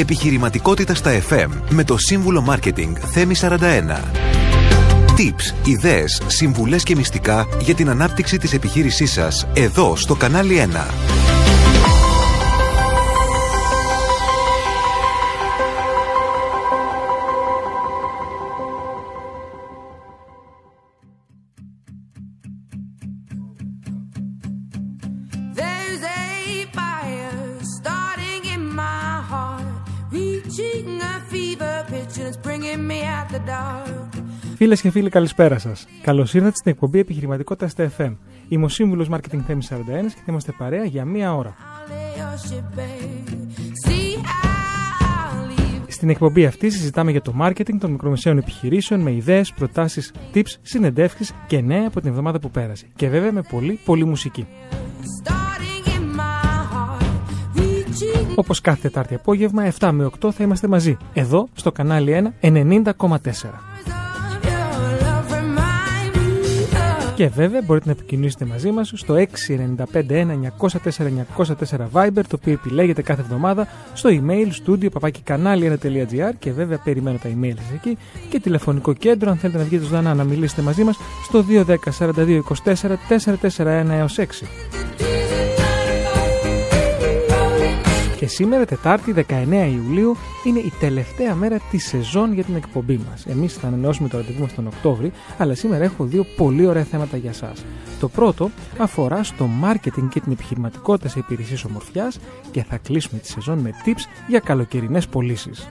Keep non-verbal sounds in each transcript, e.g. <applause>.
Επιχειρηματικότητα στα FM με το σύμβουλο Μάρκετινγκ Θέμη 41. Tips, ιδέες, συμβουλές και μυστικά για την ανάπτυξη της επιχείρησής σας εδώ στο κανάλι 1. Φίλες και φίλοι, καλησπέρα σας. Καλώς ήρθατε στην εκπομπή Επιχειρηματικότητας στα FM. Είμαι ο σύμβουλος Marketing Θέμης 41 και θα είμαστε παρέα για μία ώρα. Στην εκπομπή αυτή συζητάμε για το marketing των μικρομεσαίων επιχειρήσεων με ιδέες, προτάσεις, tips, συνεντεύξεις και νέα από την εβδομάδα που πέρασε. Και βέβαια με πολύ, πολύ μουσική. Όπως κάθε Τετάρτη απόγευμα, 7 με 8 θα είμαστε μαζί. Εδώ, στο κανάλι 1 90,4. Και βέβαια μπορείτε να επικοινωνήσετε μαζί μας στο 695-1904-904 Viber το οποίο επιλέγετε κάθε εβδομάδα στο email studio papakikανάλι1.gr και βέβαια περιμένω τα email σας εκεί και τηλεφωνικό κέντρο αν θέλετε να βγείτε ζωντανά να μιλήσετε μαζί μας στο 210 42 24 441 έως 6. Και σήμερα, Τετάρτη 19 Ιουλίου, είναι η τελευταία μέρα της σεζόν για την εκπομπή μας. Εμείς θα ανανεώσουμε το ραντεβού μας τον Οκτώβρη, αλλά σήμερα έχω δύο πολύ ωραία θέματα για εσά. Το πρώτο αφορά στο marketing και την επιχειρηματικότητα σε υπηρεσίες ομορφιάς και θα κλείσουμε τη σεζόν με tips για καλοκαιρινές πωλήσεις.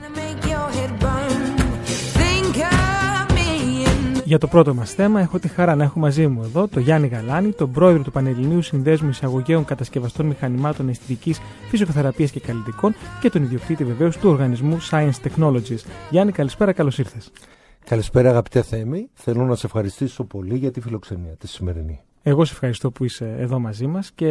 Για το πρώτο μας θέμα, έχω τη χαρά να έχω μαζί μου εδώ τον Γιάννη Γαλάνη, τον πρόεδρο του Πανελληνίου Συνδέσμου Εισαγωγέων Κατασκευαστών Μηχανημάτων Αισθητικής Φυσιοθεραπείας και Καλλιτικών και τον ιδιοκτήτη βεβαίως του οργανισμού Science Technologies. Γιάννη, καλησπέρα, καλώς ήρθες. Καλησπέρα, αγαπητέ Θέμη. Θέλω να σε ευχαριστήσω πολύ για τη φιλοξενία τη σημερινή. Εγώ σε ευχαριστώ που είσαι εδώ μαζί μας και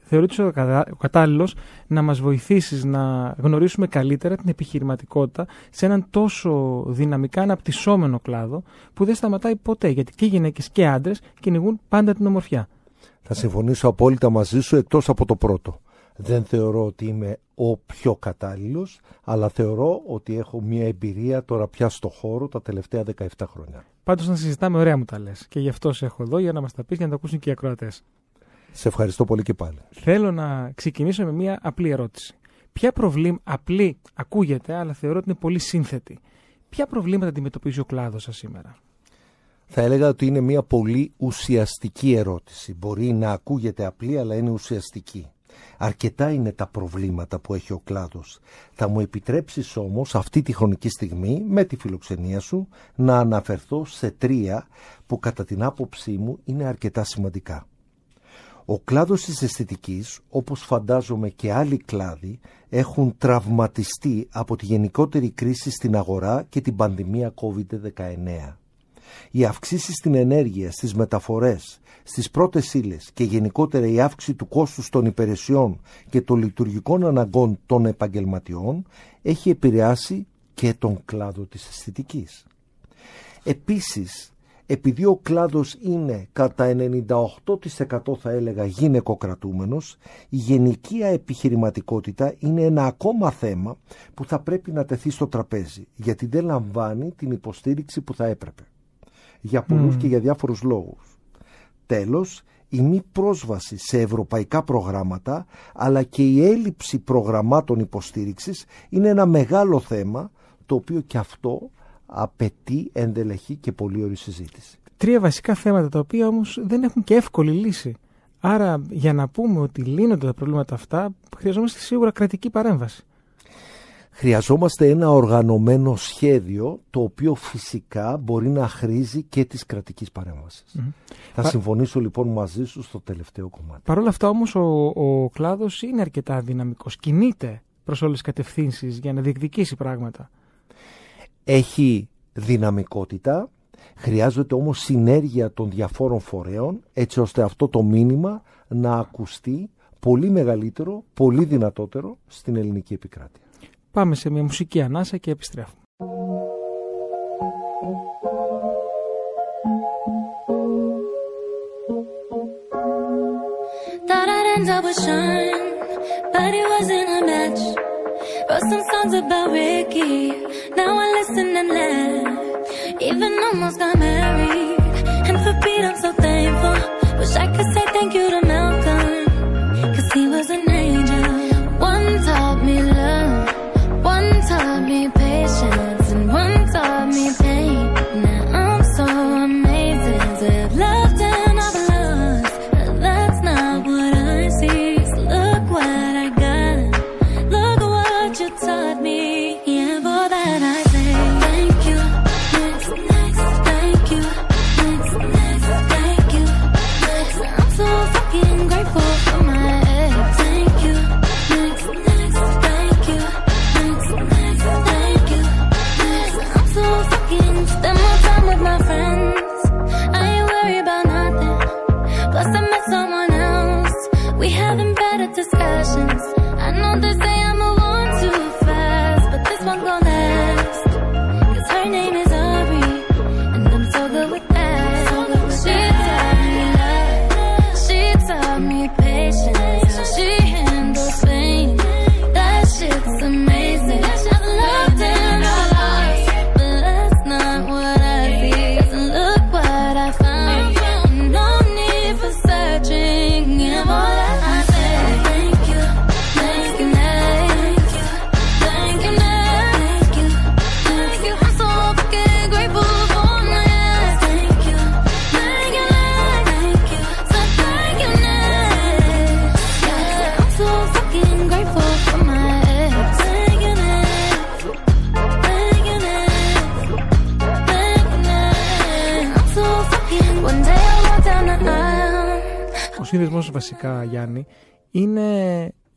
θεωρώ ότι είσαι ο κατάλληλος να μας βοηθήσεις να γνωρίσουμε καλύτερα την επιχειρηματικότητα σε έναν τόσο δυναμικά αναπτυσσόμενο κλάδο που δεν σταματάει ποτέ γιατί και γυναίκες και άντρες κυνηγούν πάντα την ομορφιά. Θα συμφωνήσω απόλυτα μαζί σου εκτός από το πρώτο. Δεν θεωρώ ότι είμαι ο πιο κατάλληλος, αλλά θεωρώ ότι έχω μια εμπειρία τώρα πια στο χώρο τα τελευταία 17 χρόνια. Πάντως να συζητάμε, ωραία μου τα λες. Και γι' αυτό σε έχω εδώ για να μας τα πεις για να τα ακούσουν και οι ακροατές. Σε ευχαριστώ πολύ και πάλι. Θέλω να ξεκινήσω με μια απλή ερώτηση. Ποια προβλήματα, απλή ακούγεται, αλλά θεωρώ ότι είναι πολύ σύνθετη. Ποια προβλήματα αντιμετωπίζει ο κλάδος σας σήμερα; Θα έλεγα ότι είναι μια πολύ ουσιαστική ερώτηση. Μπορεί να ακούγεται απλή, αλλά είναι ουσιαστική. Αρκετά είναι τα προβλήματα που έχει ο κλάδος. Θα μου επιτρέψεις όμως αυτή τη χρονική στιγμή με τη φιλοξενία σου να αναφερθώ σε τρία που κατά την άποψή μου είναι αρκετά σημαντικά. Ο κλάδος της αισθητικής, όπως φαντάζομαι και άλλοι κλάδοι, έχουν τραυματιστεί από τη γενικότερη κρίση στην αγορά και την πανδημία COVID-19. Οι αυξήσεις στην ενέργεια, στις μεταφορές, στις πρώτες ύλες και γενικότερα η αύξηση του κόστους των υπηρεσιών και των λειτουργικών αναγκών των επαγγελματιών έχει επηρεάσει και τον κλάδο της αισθητικής. Επίσης, επειδή ο κλάδος είναι κατά 98% θα έλεγα γυναικοκρατούμενος, η γενική επιχειρηματικότητα είναι ένα ακόμα θέμα που θα πρέπει να τεθεί στο τραπέζι, γιατί δεν λαμβάνει την υποστήριξη που θα έπρεπε. Για πολλούς και για διάφορους λόγους. Τέλος, η μη πρόσβαση σε ευρωπαϊκά προγράμματα αλλά και η έλλειψη προγραμμάτων υποστήριξης είναι ένα μεγάλο θέμα το οποίο και αυτό απαιτεί εντελεχή και πολύ ωρή συζήτηση. Τρία βασικά θέματα τα οποία όμως δεν έχουν και εύκολη λύση. Άρα για να πούμε ότι λύνονται τα προβλήματα αυτά χρειαζόμαστε σίγουρα κρατική παρέμβαση. Χρειαζόμαστε ένα οργανωμένο σχέδιο το οποίο φυσικά μπορεί να χρήζει και της κρατικής Θα συμφωνήσω λοιπόν μαζί σου στο τελευταίο κομμάτι. Παρ' όλα αυτά όμως ο, ο κλάδος είναι αρκετά δυναμικός. Κινείται προς όλες τις κατευθύνσεις για να διεκδικήσει πράγματα. Έχει δυναμικότητα, χρειάζεται όμως συνέργεια των διαφόρων φορέων έτσι ώστε αυτό το μήνυμα να ακουστεί πολύ μεγαλύτερο, πολύ δυνατότερο στην ελληνική επικράτεια. Πάμε σε μια μουσική ανάσα και επιστρέφουμε. Thought I'd end up with Sean, but it wasn't a match. Wrote some songs about Ricky. Now I listen and laugh. Even almost got married. And for Pete, I'm so thankful. Wish I could say thank you to Malcolm. Let me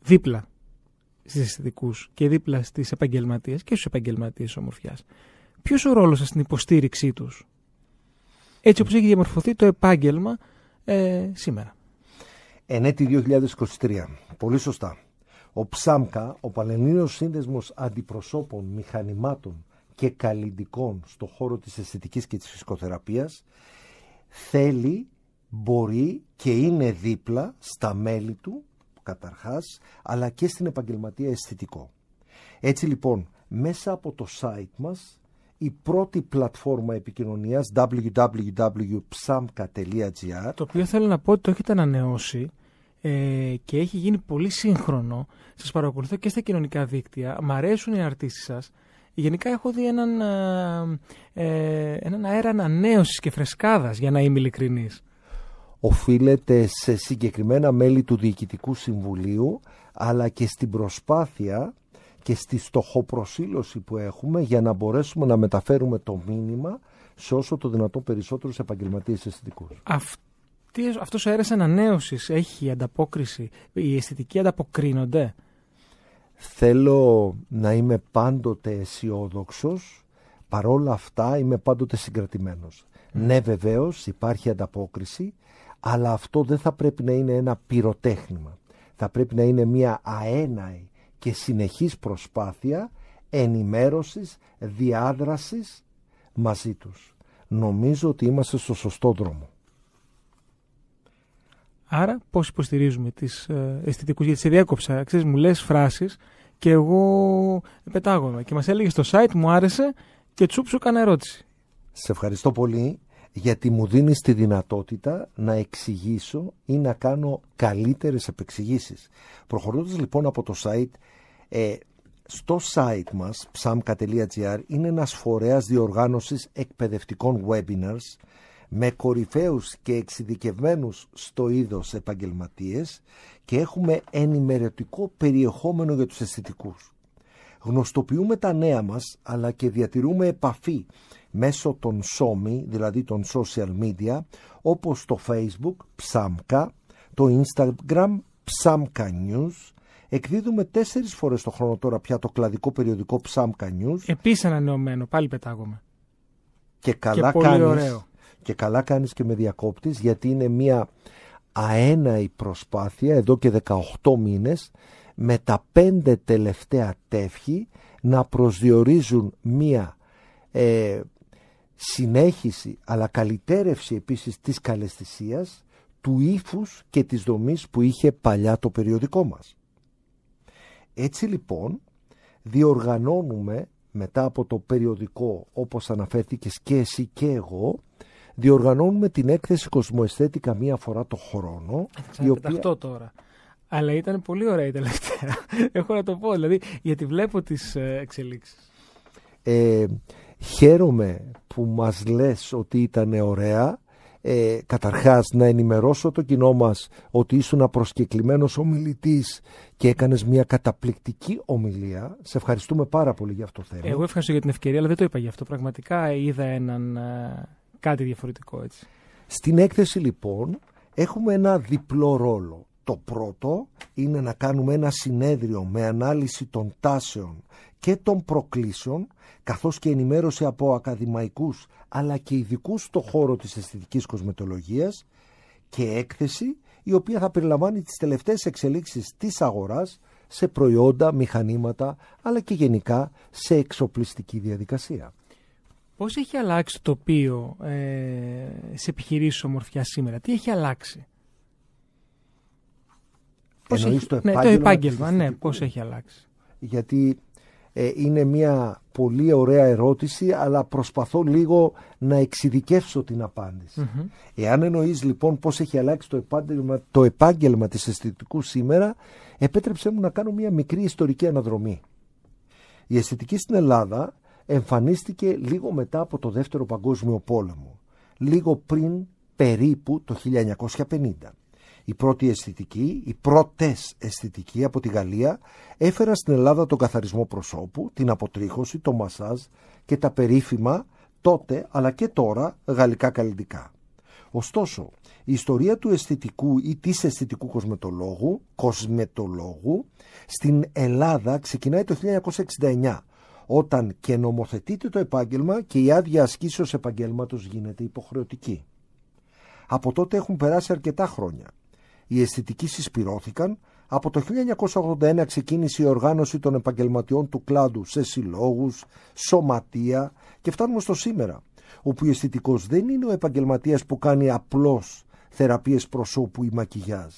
δίπλα στις αισθητικούς και δίπλα στις επαγγελματίες και στους επαγγελματίες ομορφιάς. Ποιος ο ρόλος σας στην υποστήριξή τους, έτσι όπως έχει διαμορφωθεί το επάγγελμα ε, σήμερα; Ενέτη 2023. Πολύ σωστά. Ο Ψάμκα, ο Πανελλήνιος Σύνδεσμος Αντιπροσώπων Μηχανημάτων και Καλλιντικών στο χώρο της αισθητικής και της φυσικοθεραπείας, θέλει, μπορεί και είναι δίπλα στα μέλη του, καταρχάς, αλλά και στην επαγγελματία αισθητικό. Έτσι λοιπόν, μέσα από το site μας, η πρώτη πλατφόρμα επικοινωνίας www.psamka.gr Το οποίο θέλω να πω ότι το έχετε ανανεώσει ε, και έχει γίνει πολύ σύγχρονο. Σας παρακολουθώ και στα κοινωνικά δίκτυα. Μ' αρέσουν οι αρτήσεις σας. Γενικά έχω δει έναν, ε, ε, έναν αέρα ανανέωσης και φρεσκάδας, για να είμαι ειλικρινής. Οφείλεται σε συγκεκριμένα μέλη του Διοικητικού Συμβουλίου αλλά και στην προσπάθεια και στη στοχοπροσήλωση που έχουμε για να μπορέσουμε να μεταφέρουμε το μήνυμα σε όσο το δυνατόν περισσότερους επαγγελματίες αισθητικούς. Αυτή, αυτός ο αέρας ανανέωσης έχει ανταπόκριση, οι αισθητικοί ανταποκρίνονται; Θέλω να είμαι πάντοτε αισιόδοξο, παρόλα αυτά είμαι πάντοτε συγκρατημένος. Ναι βεβαίως υπάρχει ανταπόκριση, αλλά αυτό δεν θα πρέπει να είναι ένα πυροτέχνημα. Θα πρέπει να είναι μια αέναη και συνεχής προσπάθεια ενημέρωσης, διάδρασης μαζί τους. Νομίζω ότι είμαστε στο σωστό δρόμο. Άρα πώς υποστηρίζουμε τις ε, αισθητικούς, γιατί σε διέκοψα, ξέρεις, μου λες φράσεις και εγώ πετάγομαι και μας έλεγε στο site, μου άρεσε και τσουπ σου έκανα ερώτηση. Σε ευχαριστώ πολύ γιατί μου δίνεις τη δυνατότητα να εξηγήσω ή να κάνω καλύτερες επεξηγήσεις. Προχωρώντας λοιπόν από το site, ε, στο site μας, psamka.gr, είναι ένας φορέας διοργάνωσης εκπαιδευτικών webinars με κορυφαίους και εξειδικευμένους στο είδος επαγγελματίες και έχουμε ενημερωτικό περιεχόμενο για τους αισθητικούς. Γνωστοποιούμε τα νέα μας αλλά και διατηρούμε επαφή μέσω των SOMI, δηλαδή των social media, όπως το Facebook, Psamka, το Instagram, Psamka News, Εκδίδουμε τέσσερις φορές το χρόνο τώρα πια το κλαδικό περιοδικό Psamka News Επίσης ανανεωμένο, πάλι πετάγομαι. και καλά πολύ κάνεις ωραίο. και καλά κάνεις και με διακόπτης γιατί είναι μια αέναη προσπάθεια εδώ και 18 μήνες με τα πέντε τελευταία τεύχη να προσδιορίζουν μια ε, συνέχιση αλλά καλυτέρευση επίσης της καλεσθησίας του ύφους και της δομής που είχε παλιά το περιοδικό μας. Έτσι λοιπόν διοργανώνουμε μετά από το περιοδικό όπως αναφέρθηκες και εσύ και εγώ διοργανώνουμε την έκθεση Κοσμοαισθέτικα μία φορά το χρόνο Θα οποία... τώρα. Αλλά ήταν πολύ ωραία η τελευταία. <laughs> Έχω να το πω, δηλαδή, γιατί βλέπω τις ε, εξελίξεις. Ε, χαίρομαι που μας λες ότι ήταν ωραία. Ε, καταρχάς να ενημερώσω το κοινό μας ότι ήσουν προσκεκλημένος ομιλητής και έκανες μια καταπληκτική ομιλία. Σε ευχαριστούμε πάρα πολύ για αυτό το θέμα. Εγώ ευχαριστώ για την ευκαιρία, αλλά δεν το είπα γι' αυτό. Πραγματικά είδα έναν ε, κάτι διαφορετικό έτσι. Στην έκθεση λοιπόν έχουμε ένα διπλό ρόλο. Το πρώτο είναι να κάνουμε ένα συνέδριο με ανάλυση των τάσεων και των προκλήσεων καθώς και ενημέρωση από ακαδημαϊκούς αλλά και ειδικούς στο χώρο της αισθητικής κοσμετολογίας και έκθεση η οποία θα περιλαμβάνει τις τελευταίες εξελίξεις της αγοράς σε προϊόντα, μηχανήματα αλλά και γενικά σε εξοπλιστική διαδικασία. Πώς έχει αλλάξει το τοπίο ε, σε επιχειρήσεις ομορφιά σήμερα, τι έχει αλλάξει; Πώς έχει, το επάγγελμα, ναι, το επάγγελμα, ναι, πώς έχει αλλάξει; Γιατί ε, είναι μια πολύ ωραία ερώτηση, αλλά προσπαθώ λίγο να εξειδικεύσω την απαντηση Εάν εννοείς λοιπόν πώς έχει αλλάξει το επάγγελμα, το επάγγελμα της αισθητικού σήμερα, επέτρεψε μου να κάνω μια μικρή ιστορική αναδρομή. Η αισθητική στην Ελλάδα εμφανίστηκε λίγο μετά από το Δεύτερο Παγκόσμιο Πόλεμο, λίγο πριν περίπου το 1950. Η πρώτη αισθητική, οι πρώτες αισθητικοί από τη Γαλλία έφεραν στην Ελλάδα τον καθαρισμό προσώπου, την αποτρίχωση, το μασάζ και τα περίφημα τότε αλλά και τώρα γαλλικά καλλιτικά. Ωστόσο, η ιστορία του αισθητικού ή της αισθητικού κοσμετολόγου, κοσμετολόγου στην Ελλάδα ξεκινάει το 1969 όταν και νομοθετείται το επάγγελμα και η άδεια ασκήσεως επαγγέλματος γίνεται υποχρεωτική. Από τότε έχουν περάσει αρκετά χρόνια. Οι αισθητικοί συσπηρώθηκαν, από το 1981 ξεκίνησε η οργάνωση των επαγγελματιών του κλάδου σε συλλόγους, σωματεία και φτάνουμε στο σήμερα, όπου η αισθητικός δεν είναι ο επαγγελματίας που κάνει απλώς θεραπείες προσώπου ή μακιγιάζ.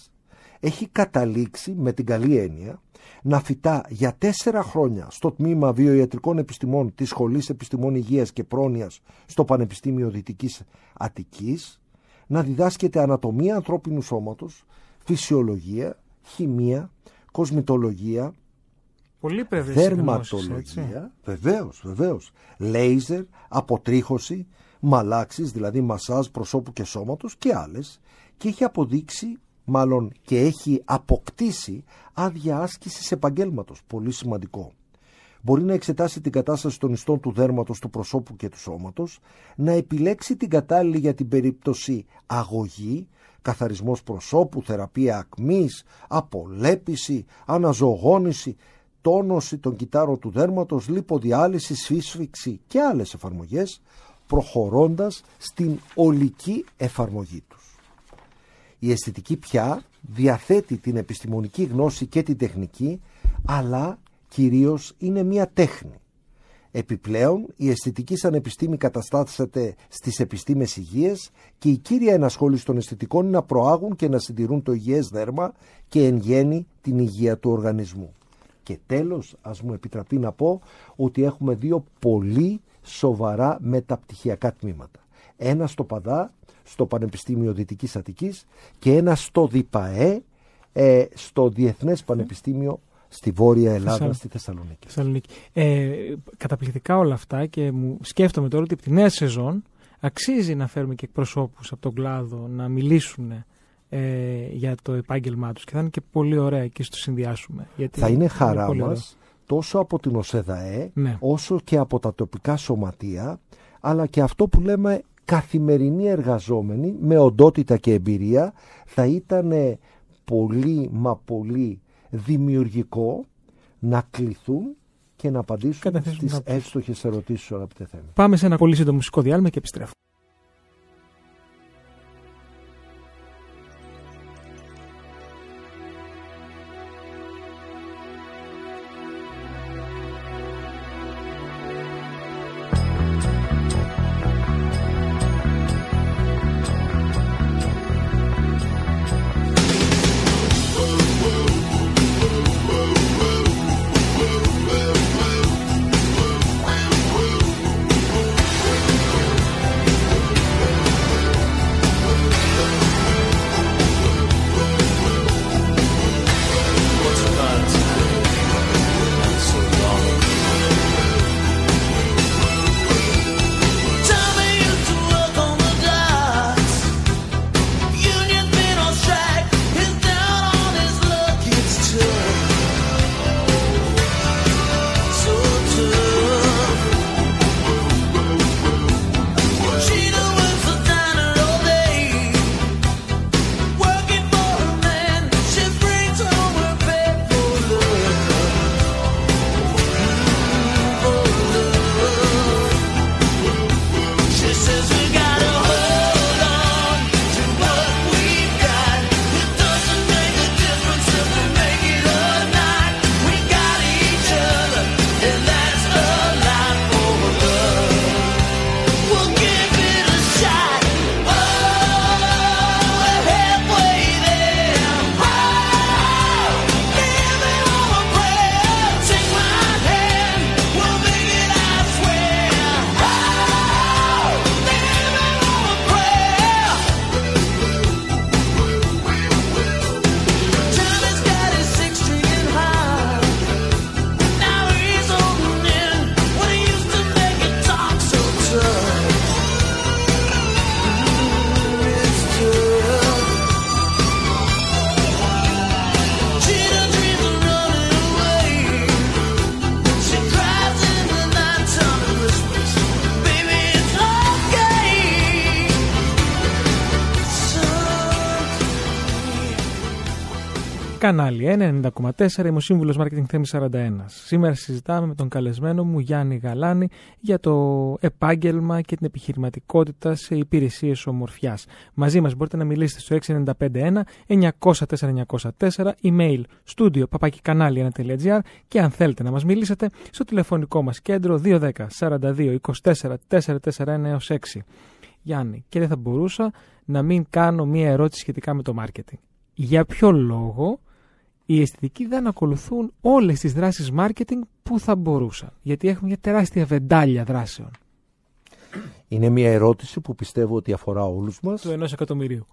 Έχει καταλήξει με την καλή έννοια να φυτά για τέσσερα χρόνια στο τμήμα βιοιατρικών επιστημών της Σχολής Επιστημών Υγείας και Πρόνοιας στο Πανεπιστήμιο Δυτικής Αττικής, να διδάσκεται ανατομία ανθρώπινου σώματος, φυσιολογία, χημεία, κοσμητολογία, Πολύ δερματολογία, βεβαίως, βεβαίως, λέιζερ, αποτρίχωση, μαλάξεις, δηλαδή μασάζ προσώπου και σώματος και άλλες και έχει αποδείξει μάλλον και έχει αποκτήσει άδεια άσκησης επαγγέλματος. Πολύ σημαντικό. Μπορεί να εξετάσει την κατάσταση των ιστών του δέρματος, του προσώπου και του σώματος, να επιλέξει την κατάλληλη για την περίπτωση αγωγή, καθαρισμός προσώπου, θεραπεία ακμής, απολέπιση, αναζωογόνηση, τόνωση των κυτάρων του δέρματος, λιποδιάλυσης, σφίσφυξη και άλλες εφαρμογές, προχωρώντας στην ολική εφαρμογή τους. Η αισθητική πια διαθέτει την επιστημονική γνώση και την τεχνική, αλλά κυρίως είναι μία τέχνη. Επιπλέον, η αισθητική σαν επιστήμη καταστάσσεται στις επιστήμες υγείας και η κύρια ενασχόληση των αισθητικών είναι να προάγουν και να συντηρούν το υγιές δέρμα και εν γέννη την υγεία του οργανισμού. Και τέλος, ας μου επιτραπεί να πω ότι έχουμε δύο πολύ σοβαρά μεταπτυχιακά τμήματα. Ένα στο Παδά στο Πανεπιστήμιο Δυτικής Αττικής και ένα στο ΔΙΠΑΕ ε, στο Διεθνές Πανεπιστήμιο στη Βόρεια Ελλάδα, στη Θεσσαλονίκη. Θεσσαλονίκη. Ε, καταπληκτικά όλα αυτά και μου σκέφτομαι τώρα ότι από τη νέα σεζόν αξίζει να φέρουμε και εκπροσώπους από τον κλάδο να μιλήσουν ε, για το επάγγελμά τους και θα είναι και πολύ ωραία και στο συνδυάσουμε. Γιατί θα είναι χαρά μας τόσο από την ΟΣΕΔΑΕ ναι. όσο και από τα τοπικά σωματεία αλλά και αυτό που λέμε καθημερινοί εργαζόμενοι με οντότητα και εμπειρία θα ήταν πολύ μα πολύ δημιουργικό να κληθούν και να απαντήσουν στις εύστοχες ερωτήσεις αγαπητέ θέμα. Πάμε σε ένα πολύ σύντομο μουσικό διάλειμμα και επιστρέφουμε. Κανάλι 1, 90,4, είμαι ο σύμβουλος Marketing Θέμη 41. Σήμερα συζητάμε με τον καλεσμένο μου Γιάννη Γαλάνη για το επάγγελμα και την επιχειρηματικότητα σε υπηρεσίες ομορφιάς. Μαζί μας μπορείτε να μιλήσετε στο 6951 904 email studio παπακικανάλι1.gr και αν θέλετε να μας μιλήσετε στο τηλεφωνικό μας κέντρο 210 42 24 441 6. Γιάννη, και δεν θα μπορούσα να μην κάνω μία ερώτηση σχετικά με το marketing για ποιο λόγο οι αισθητικοί δεν ακολουθούν όλες τις δράσεις marketing που θα μπορούσαν. Γιατί έχουμε μια τεράστια βεντάλια δράσεων. Είναι μια ερώτηση που πιστεύω ότι αφορά όλους μας. Του ενός εκατομμυρίου.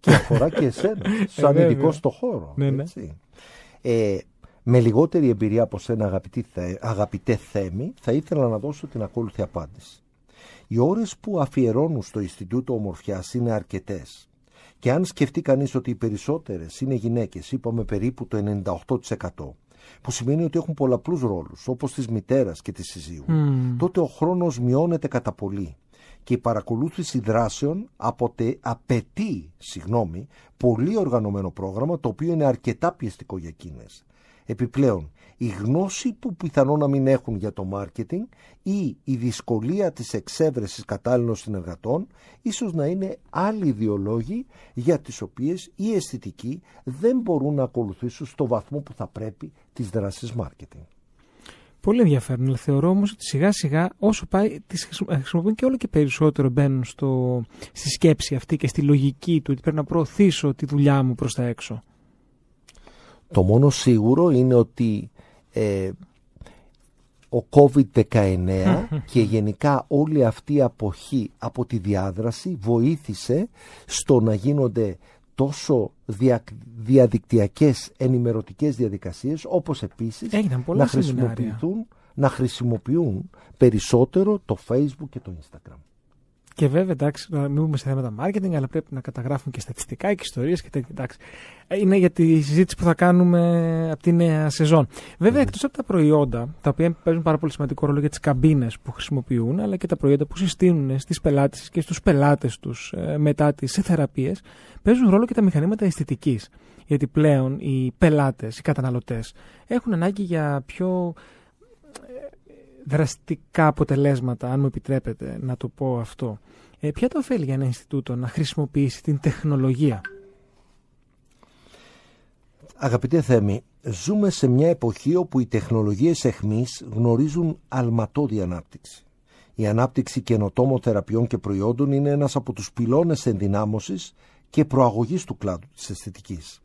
Και αφορά και εσένα, <laughs> σαν Ε, ειδικό βέβαια. στο χώρο. Ναι, ναι. έτσι. Ε, με λιγότερη εμπειρία από σένα αγαπητή, Θε- αγαπητέ Θέμη, θα ήθελα να δώσω την ακόλουθη απάντηση. Οι ώρες που αφιερώνουν στο Ινστιτούτο Ομορφιάς είναι αρκετές. Και αν σκεφτεί κανείς ότι οι περισσότερες είναι γυναίκες, είπαμε περίπου το 98%, που σημαίνει ότι έχουν πολλαπλούς ρόλους, όπως της μητέρας και της συζύγου, Μμμ. τότε ο χρόνος μειώνεται κατά πολύ και η παρακολούθηση δράσεων αποτε, απαιτεί συγγνώμη, πολύ οργανωμένο πρόγραμμα το οποίο είναι αρκετά πιεστικό για εκείνες. Επιπλέον, η γνώση που πιθανόν να μην έχουν για το μάρκετινγκ ή η δυσκολία της εξέβρεσης κατάλληλων συνεργατών ίσως να είναι άλλοι δύο λόγοι για τις οποίες οι αισθητικοί δεν μπορούν να ακολουθήσουν στο βαθμό που θα πρέπει τις δράσεις μάρκετινγκ. Πολύ ενδιαφέρον. Αλλά θεωρώ όμως ότι σιγά σιγά όσο πάει, τις χρησιμο- ε, χρησιμοποιούν και όλο και περισσότερο μπαίνουν στο, στη σκέψη αυτή και στη λογική του ότι πρέπει να προωθήσω τη δουλειά μου προς τα έξω. Το μόνο σίγουρο είναι ότι ε, ο COVID-19 <laughs> και γενικά όλη αυτή η αποχή από τη διάδραση βοήθησε στο να γίνονται τόσο δια, διαδικτυακές ενημερωτικές διαδικασίες όπως επίσης Έγιναν πολλά να σεμινάρια. χρησιμοποιηθούν να χρησιμοποιούν περισσότερο το Facebook και το Instagram. Και βέβαια, εντάξει, να μην μπούμε σε θέματα marketing, αλλά πρέπει να καταγράφουμε και στατιστικά και ιστορίες και τέτοια. Εντάξει. Ε, Είναι για τη συζήτηση που θα κάνουμε από τη νέα σεζόν. Βέβαια, εκτός από τα προϊόντα, τα οποία παίζουν πάρα πολύ σημαντικό ρόλο για τις καμπίνες που χρησιμοποιούν, αλλά και τα προϊόντα που συστήνουν στις πελάτες και στους πελάτες τους μετά τις θεραπείες, παίζουν ρόλο και τα μηχανήματα αισθητικής. Γιατί πλέον οι πελάτες, οι καταναλωτές, έχουν ανάγκη για πιο δραστικά αποτελέσματα, αν μου επιτρέπετε να το πω αυτό. Ε, ποια το ωφέλει για ένα Ινστιτούτο να χρησιμοποιήσει την τεχνολογία; Αγαπητέ Θέμη, ζούμε σε μια εποχή όπου οι τεχνολογίες εχμής γνωρίζουν αλματώδη ανάπτυξη. Η ανάπτυξη καινοτόμων θεραπείων και προϊόντων είναι ένας από τους πυλώνες ενδυνάμωσης και προαγωγής του κλάδου της αισθητικής.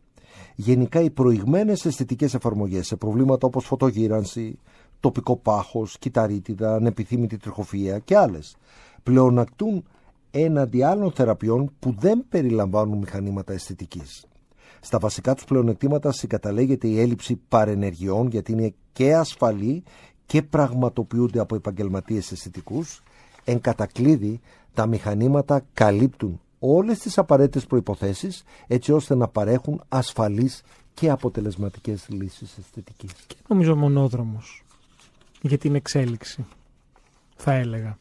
Γενικά οι προηγμένες αισθητικές εφαρμογές σε προβλήματα όπως φωτογύρανση, τοπικό πάχος, κυταρίτιδα, ανεπιθύμητη τριχοφυΐα και άλλες πλεονακτούν έναντι άλλων θεραπείων που δεν περιλαμβάνουν μηχανήματα αισθητικής. Στα βασικά τους πλεονεκτήματα συγκαταλέγεται η έλλειψη παρενεργειών γιατί είναι και ασφαλή και πραγματοποιούνται από επαγγελματίες αισθητικούς. Εν κατακλείδη, τα μηχανήματα καλύπτουν όλες τις απαραίτητες προϋποθέσεις έτσι ώστε να παρέχουν ασφαλείς και αποτελεσματικές λύσεις αισθητικής. Και νομίζω μονόδρομος για την εξέλιξη, θα έλεγα,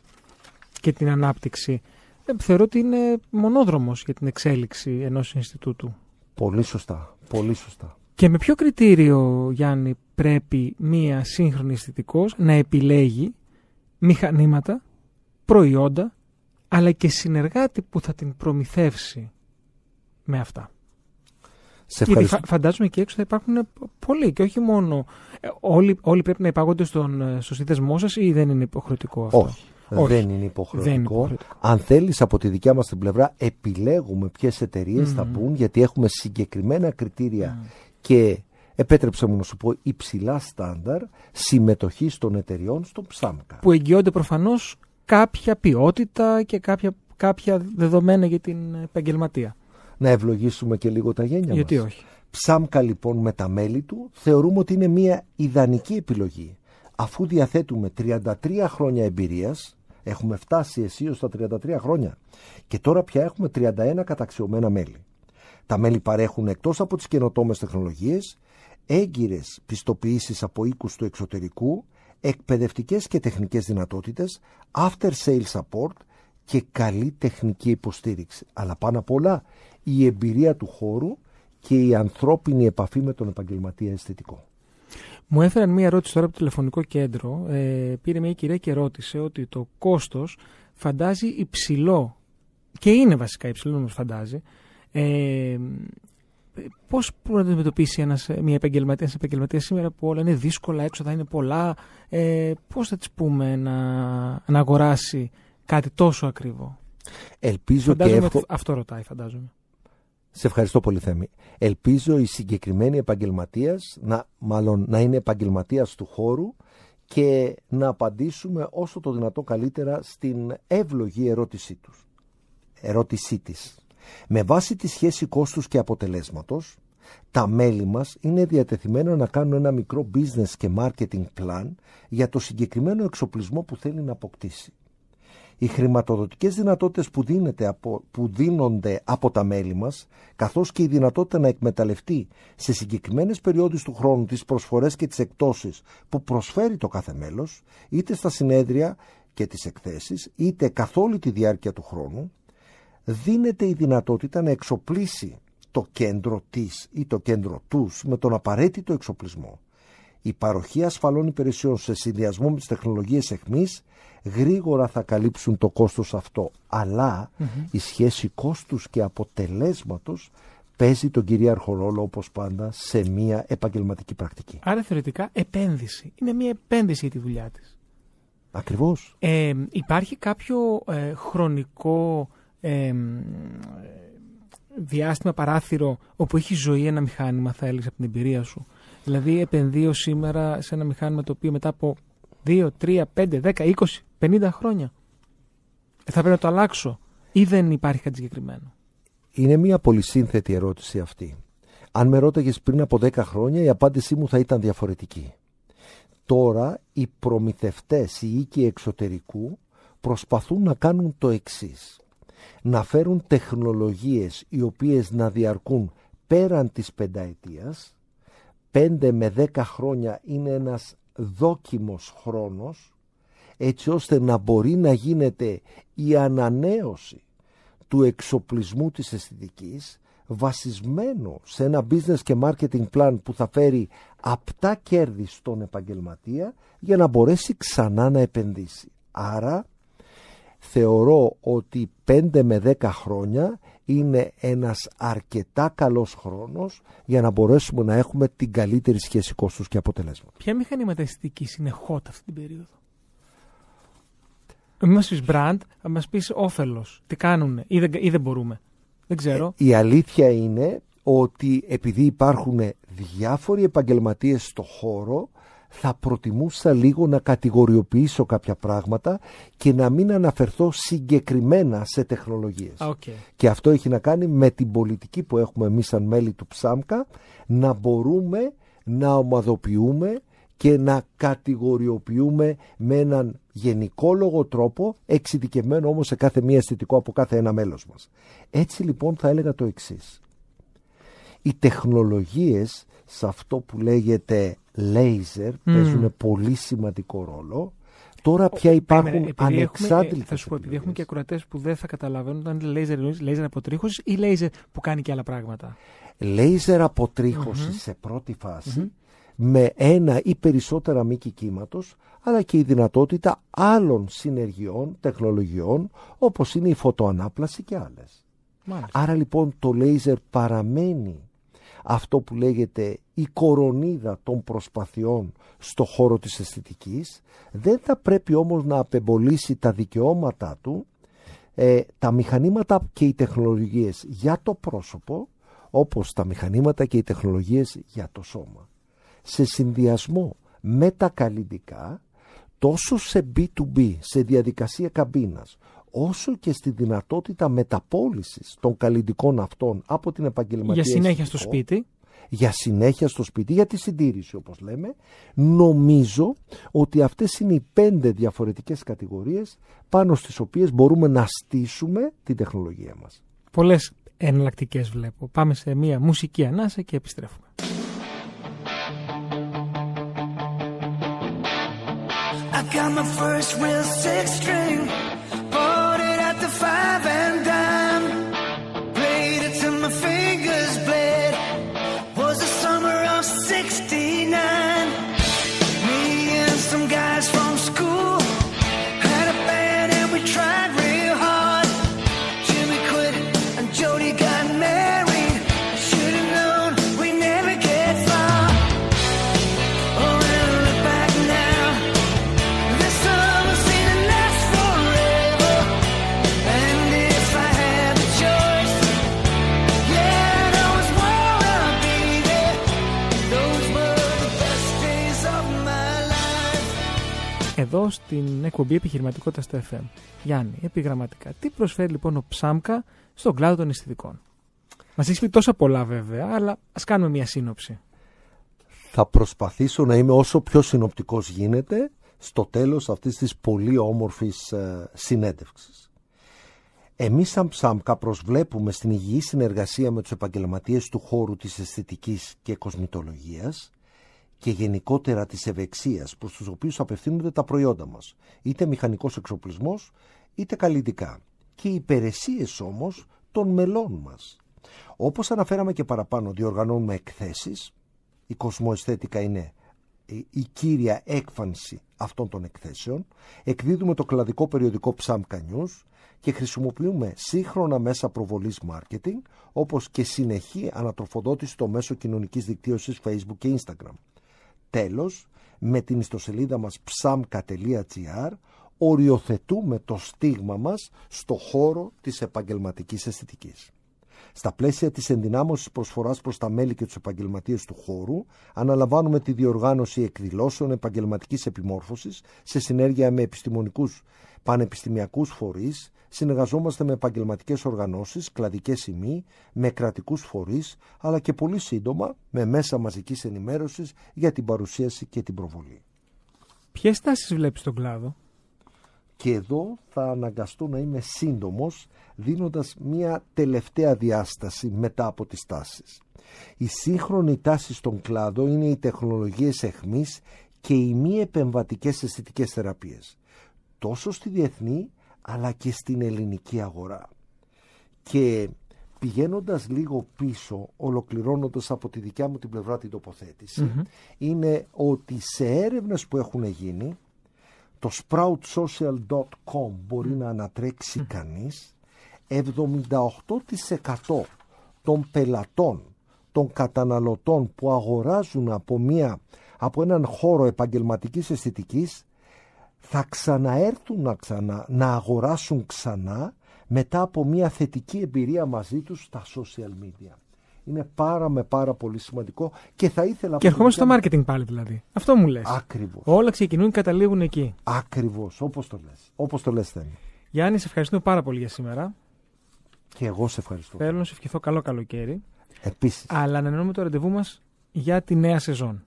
και την ανάπτυξη. Ε, θεωρώ ότι είναι μονόδρομος για την εξέλιξη ενός Ινστιτούτου. Πολύ σωστά, πολύ σωστά. Και με ποιο κριτήριο, Γιάννη, πρέπει μία σύγχρονη αισθητικός να επιλέγει μηχανήματα, προϊόντα, αλλά και συνεργάτη που θα την προμηθεύσει με αυτά; Σε Γιατί ευχαριστώ. φα- φαντάζομαι και έξω θα υπάρχουν πολλοί και όχι μόνο. ε, όλοι, όλοι πρέπει να υπάγονται στον, ε, στο σύνδεσμό σας ή δεν είναι υποχρεωτικό αυτό; Όχι. Όχι. Δεν είναι υποχρεωτικό. Δεν είναι υποχρεωτικό. Αν θέλεις από τη δικιά μας την πλευρά επιλέγουμε ποιες εταιρείες θα μπουν γιατί έχουμε συγκεκριμένα κριτήρια και επέτρεψε μου να σου πω υψηλά στάνταρ συμμετοχής των εταιριών στο ψάμκα. Που εγγυώνται προφανώς κάποια ποιότητα και κάποια, κάποια δεδομένα για την επαγγελματία. Να ευλογήσουμε και λίγο τα γένια Γιατί μας. όχι; Ψάμκα λοιπόν με τα μέλη του θεωρούμε ότι είναι μια ιδανική επιλογή. Αφού διαθέτουμε 33 χρόνια εμπειρίας, έχουμε φτάσει αισίως στα 33 χρόνια και τώρα πια έχουμε 31 καταξιωμένα μέλη. Τα μέλη παρέχουν εκτός από τις καινοτόμες τεχνολογίες, έγκυρες πιστοποιήσεις από οίκους του εξωτερικού, εκπαιδευτικές και τεχνικές δυνατότητες, after sales support και καλή τεχνική υποστήριξη. Αλλά πάνω απ' όλα η εμπειρία του χώρου και η ανθρώπινη επαφή με τον επαγγελματία αισθητικό. Μου έφεραν μία ερώτηση τώρα από το τηλεφωνικό κέντρο. Ε, πήρε μια κυρία και ρώτησε ότι το κόστος φαντάζει υψηλό και είναι βασικά υψηλό όμως φαντάζει ε, πώς μπορεί να το αντιμετωπίσει ένας, μια επαγγελματία, επαγγελματίας σήμερα που όλα είναι δύσκολα, έξοδα είναι πολλά, ε, πώς θα της πούμε να, να αγοράσει κάτι τόσο ακριβό. Ελπίζω Φαντάζομαι και ότι αυτό ρωτάει, φαντάζομαι. Σε ευχαριστώ πολύ Θέμη. Ελπίζω η συγκεκριμένη επαγγελματίας να, μάλλον, να είναι επαγγελματίας του χώρου και να απαντήσουμε όσο το δυνατό καλύτερα στην εύλογη ερώτησή τους. Ερώτησή της. Με βάση τη σχέση κόστους και αποτελέσματος, τα μέλη μας είναι διατεθειμένα να κάνουν ένα μικρό business και marketing plan για το συγκεκριμένο εξοπλισμό που θέλει να αποκτήσει. Οι χρηματοδοτικές δυνατότητες που, δίνεται από, που δίνονται από τα μέλη μας, καθώς και η δυνατότητα να εκμεταλλευτεί σε συγκεκριμένες περιόδους του χρόνου τις προσφορές και τις εκτόσεις που προσφέρει το κάθε μέλος, είτε στα συνέδρια και τις εκθέσεις, είτε καθ' όλη τη διάρκεια του χρόνου, δίνεται η δυνατότητα να εξοπλίσει το κέντρο της ή το κέντρο τους με τον απαραίτητο εξοπλισμό. Η παροχή ασφαλών υπηρεσιών σε συνδυασμό με τις τεχνολογίες εχμής γρήγορα θα καλύψουν το κόστος αυτό. Αλλά η σχέση κόστους και αποτελέσματος παίζει τον κυρίαρχο ρόλο όπως πάντα σε μια επαγγελματική πρακτική. Άρα θεωρητικά επένδυση. Είναι μια επένδυση για τη δουλειά της. Ακριβώς. Ε, υπάρχει κάποιο ε, χρονικό ε, διάστημα παράθυρο όπου έχει ζωή ένα μηχάνημα θα έλεγες από την εμπειρία σου; Δηλαδή επενδύω σήμερα σε ένα μηχάνημα το οποίο μετά από 2, 3, 5, 10, 20, 50 χρόνια ε, θα πρέπει να το αλλάξω ή δεν υπάρχει κάτι συγκεκριμένο; Είναι μια πολύ σύνθετη ερώτηση αυτή. Αν με ρώταγες πριν από 10 χρόνια η απάντησή μου θα ήταν διαφορετική. Τώρα οι προμηθευτές, οι οίκοι εξωτερικού προσπαθούν να κάνουν το εξής. Να φέρουν τεχνολογίες οι οποίες να διαρκούν πέραν της πενταετίας. 5 με 10 χρόνια είναι ένας δόκιμος χρόνος έτσι ώστε να μπορεί να γίνεται η ανανέωση του εξοπλισμού της αισθητικής βασισμένο σε ένα business και marketing plan που θα φέρει απτά κέρδη στον επαγγελματία για να μπορέσει ξανά να επενδύσει. Άρα θεωρώ ότι 5 με 10 χρόνια είναι ένας αρκετά καλός χρόνος για να μπορέσουμε να έχουμε την καλύτερη σχέση κόστους και αποτελέσματα. Ποια μηχανήματα αισθητικής είναι hot αυτή την περίοδο; Μην μας πεις brand, θα μας πεις όφελος. Τι κάνουν ή δεν, ή δεν μπορούμε. Δεν ξέρω. Η αλήθεια είναι ότι επειδή υπάρχουν διάφοροι επαγγελματίες στο χώρο θα προτιμούσα λίγο να κατηγοριοποιήσω κάποια πράγματα και να μην αναφερθώ συγκεκριμένα σε τεχνολογίες. Okay. Και αυτό έχει να κάνει με την πολιτική που έχουμε εμείς σαν μέλη του ΨΑΜΚΑ να μπορούμε να ομαδοποιούμε και να κατηγοριοποιούμε με έναν γενικόλογο τρόπο εξειδικευμένο όμως σε κάθε μία αισθητικό από κάθε ένα μέλος μας. Έτσι λοιπόν θα έλεγα το εξής. Οι τεχνολογίες σε αυτό που λέγεται laser παίζουν πολύ σημαντικό ρόλο. Τώρα πια υπάρχουν ανεξάρτητοι. Θα σου πω, επειδή έχουμε και ακροατές που δεν θα καταλαβαίνουν αν είναι laser, laser αποτρίχωση ή laser που κάνει και άλλα πράγματα. Laser αποτρίχωση σε πρώτη φάση με ένα ή περισσότερα μήκη κύματος αλλά και η δυνατότητα άλλων συνεργειών, τεχνολογιών όπως είναι η φωτοανάπλαση και άλλες. Άρα λοιπόν το λέιζερ παραμένει αυτό που λέγεται η κορονίδα των προσπαθειών στο χώρο της αισθητικής δεν θα πρέπει όμως να απεμπολίσει τα δικαιώματά του ε, τα μηχανήματα και οι τεχνολογίες για το πρόσωπο όπως τα μηχανήματα και οι τεχνολογίες για το σώμα. Σε συνδυασμό με τα καλλιντικά τόσο σε B2B, σε διαδικασία καμπίνας, όσο και στη δυνατότητα μεταπόλησης των καλλιντικών αυτών από την επαγγελματία Για συνέχεια στο σπίτι. Για συνέχεια στο σπίτι, για τη συντήρηση όπως λέμε, νομίζω ότι αυτές είναι οι πέντε διαφορετικές κατηγορίες πάνω στις οποίες μπορούμε να στήσουμε την τεχνολογία μας. Πολλές εναλλακτικές βλέπω. Πάμε σε μια μουσική ανάσα και επιστρέφουμε. got my first real six string. Εδώ στην εκπομπή επιχειρηματικότητα στο FM. Γιάννη, επιγραμματικά, τι προσφέρει λοιπόν ο Ψάμκα στον κλάδο των αισθητικών; Μας έχεις πει τόσα πολλά βέβαια, αλλά ας κάνουμε μια σύνοψη. Θα προσπαθήσω να είμαι όσο πιο συνοπτικός γίνεται στο τέλος αυτής της πολύ όμορφης ε, συνέντευξης. Εμείς σαν Ψάμκα προσβλέπουμε στην υγιή συνεργασία με τους επαγγελματίες του χώρου της αισθητικής και κοσμητολογίας και γενικότερα της ευεξίας προς τους οποίους απευθύνονται τα προϊόντα μας, είτε μηχανικός εξοπλισμός είτε καλλιτικά και οι υπηρεσίες όμως των μελών μας. Όπως αναφέραμε και παραπάνω, διοργανώνουμε εκθέσεις, η κοσμοαισθέτικα είναι η κύρια έκφανση αυτών των εκθέσεων, εκδίδουμε το κλαδικό περιοδικό Ψάμκα News και χρησιμοποιούμε σύγχρονα μέσα προβολής marketing, όπως και συνεχή ανατροφοδότηση στο μέσο κοινωνικής δικτύωσης Facebook και Instagram. Τέλος, με την ιστοσελίδα μας psamka.gr οριοθετούμε το στίγμα μας στο χώρο της επαγγελματικής αισθητικής. Στα πλαίσια της ενδυνάμωσης προσφοράς προς τα μέλη και τους επαγγελματίες του χώρου, αναλαμβάνουμε τη διοργάνωση εκδηλώσεων επαγγελματικής επιμόρφωσης σε συνέργεια με επιστημονικούς πανεπιστημιακούς φορείς, συνεργαζόμαστε με επαγγελματικές οργανώσεις, κλαδικές σημεί, με κρατικούς φορείς, αλλά και πολύ σύντομα με μέσα μαζικής ενημέρωσης για την παρουσίαση και την προβολή. Ποιες τάσεις βλέπεις στον κλάδο; Και εδώ θα αναγκαστώ να είμαι σύντομος δίνοντας μια τελευταία διάσταση μετά από τις τάσεις. Η σύγχρονη τάση στον κλάδο είναι οι τεχνολογίες εχμής και οι μη επεμβατικές αισθητικές θεραπείες. Τόσο στη διεθνή αλλά και στην ελληνική αγορά. Και πηγαίνοντας λίγο πίσω, ολοκληρώνοντας από τη δικιά μου την πλευρά την τοποθετηση είναι ότι σε έρευνες που έχουν γίνει το sproutsocial.com μπορεί να ανατρέξει κανείς. 78% των πελατών, των καταναλωτών που αγοράζουν από, μια, από έναν χώρο επαγγελματικής αισθητικής θα ξαναέρθουν να, ξανά, να αγοράσουν ξανά μετά από μια θετική εμπειρία μαζί τους στα social media είναι πάρα με πάρα πολύ σημαντικό και θα ήθελα... Και ερχόμαστε στο marketing πάλι δηλαδή. Αυτό μου λες. Ακριβώς. Όλα ξεκινούν και καταλήγουν εκεί. Ακριβώς, όπως το λες. Όπως το λες Θέμη. Γιάννη, σε ευχαριστούμε πάρα πολύ για σήμερα. Και εγώ σε ευχαριστώ. Θέλω να σε ευχηθώ καλό καλοκαίρι. Επίσης. Αλλά ανανεώνουμε το ραντεβού μας για τη νέα σεζόν.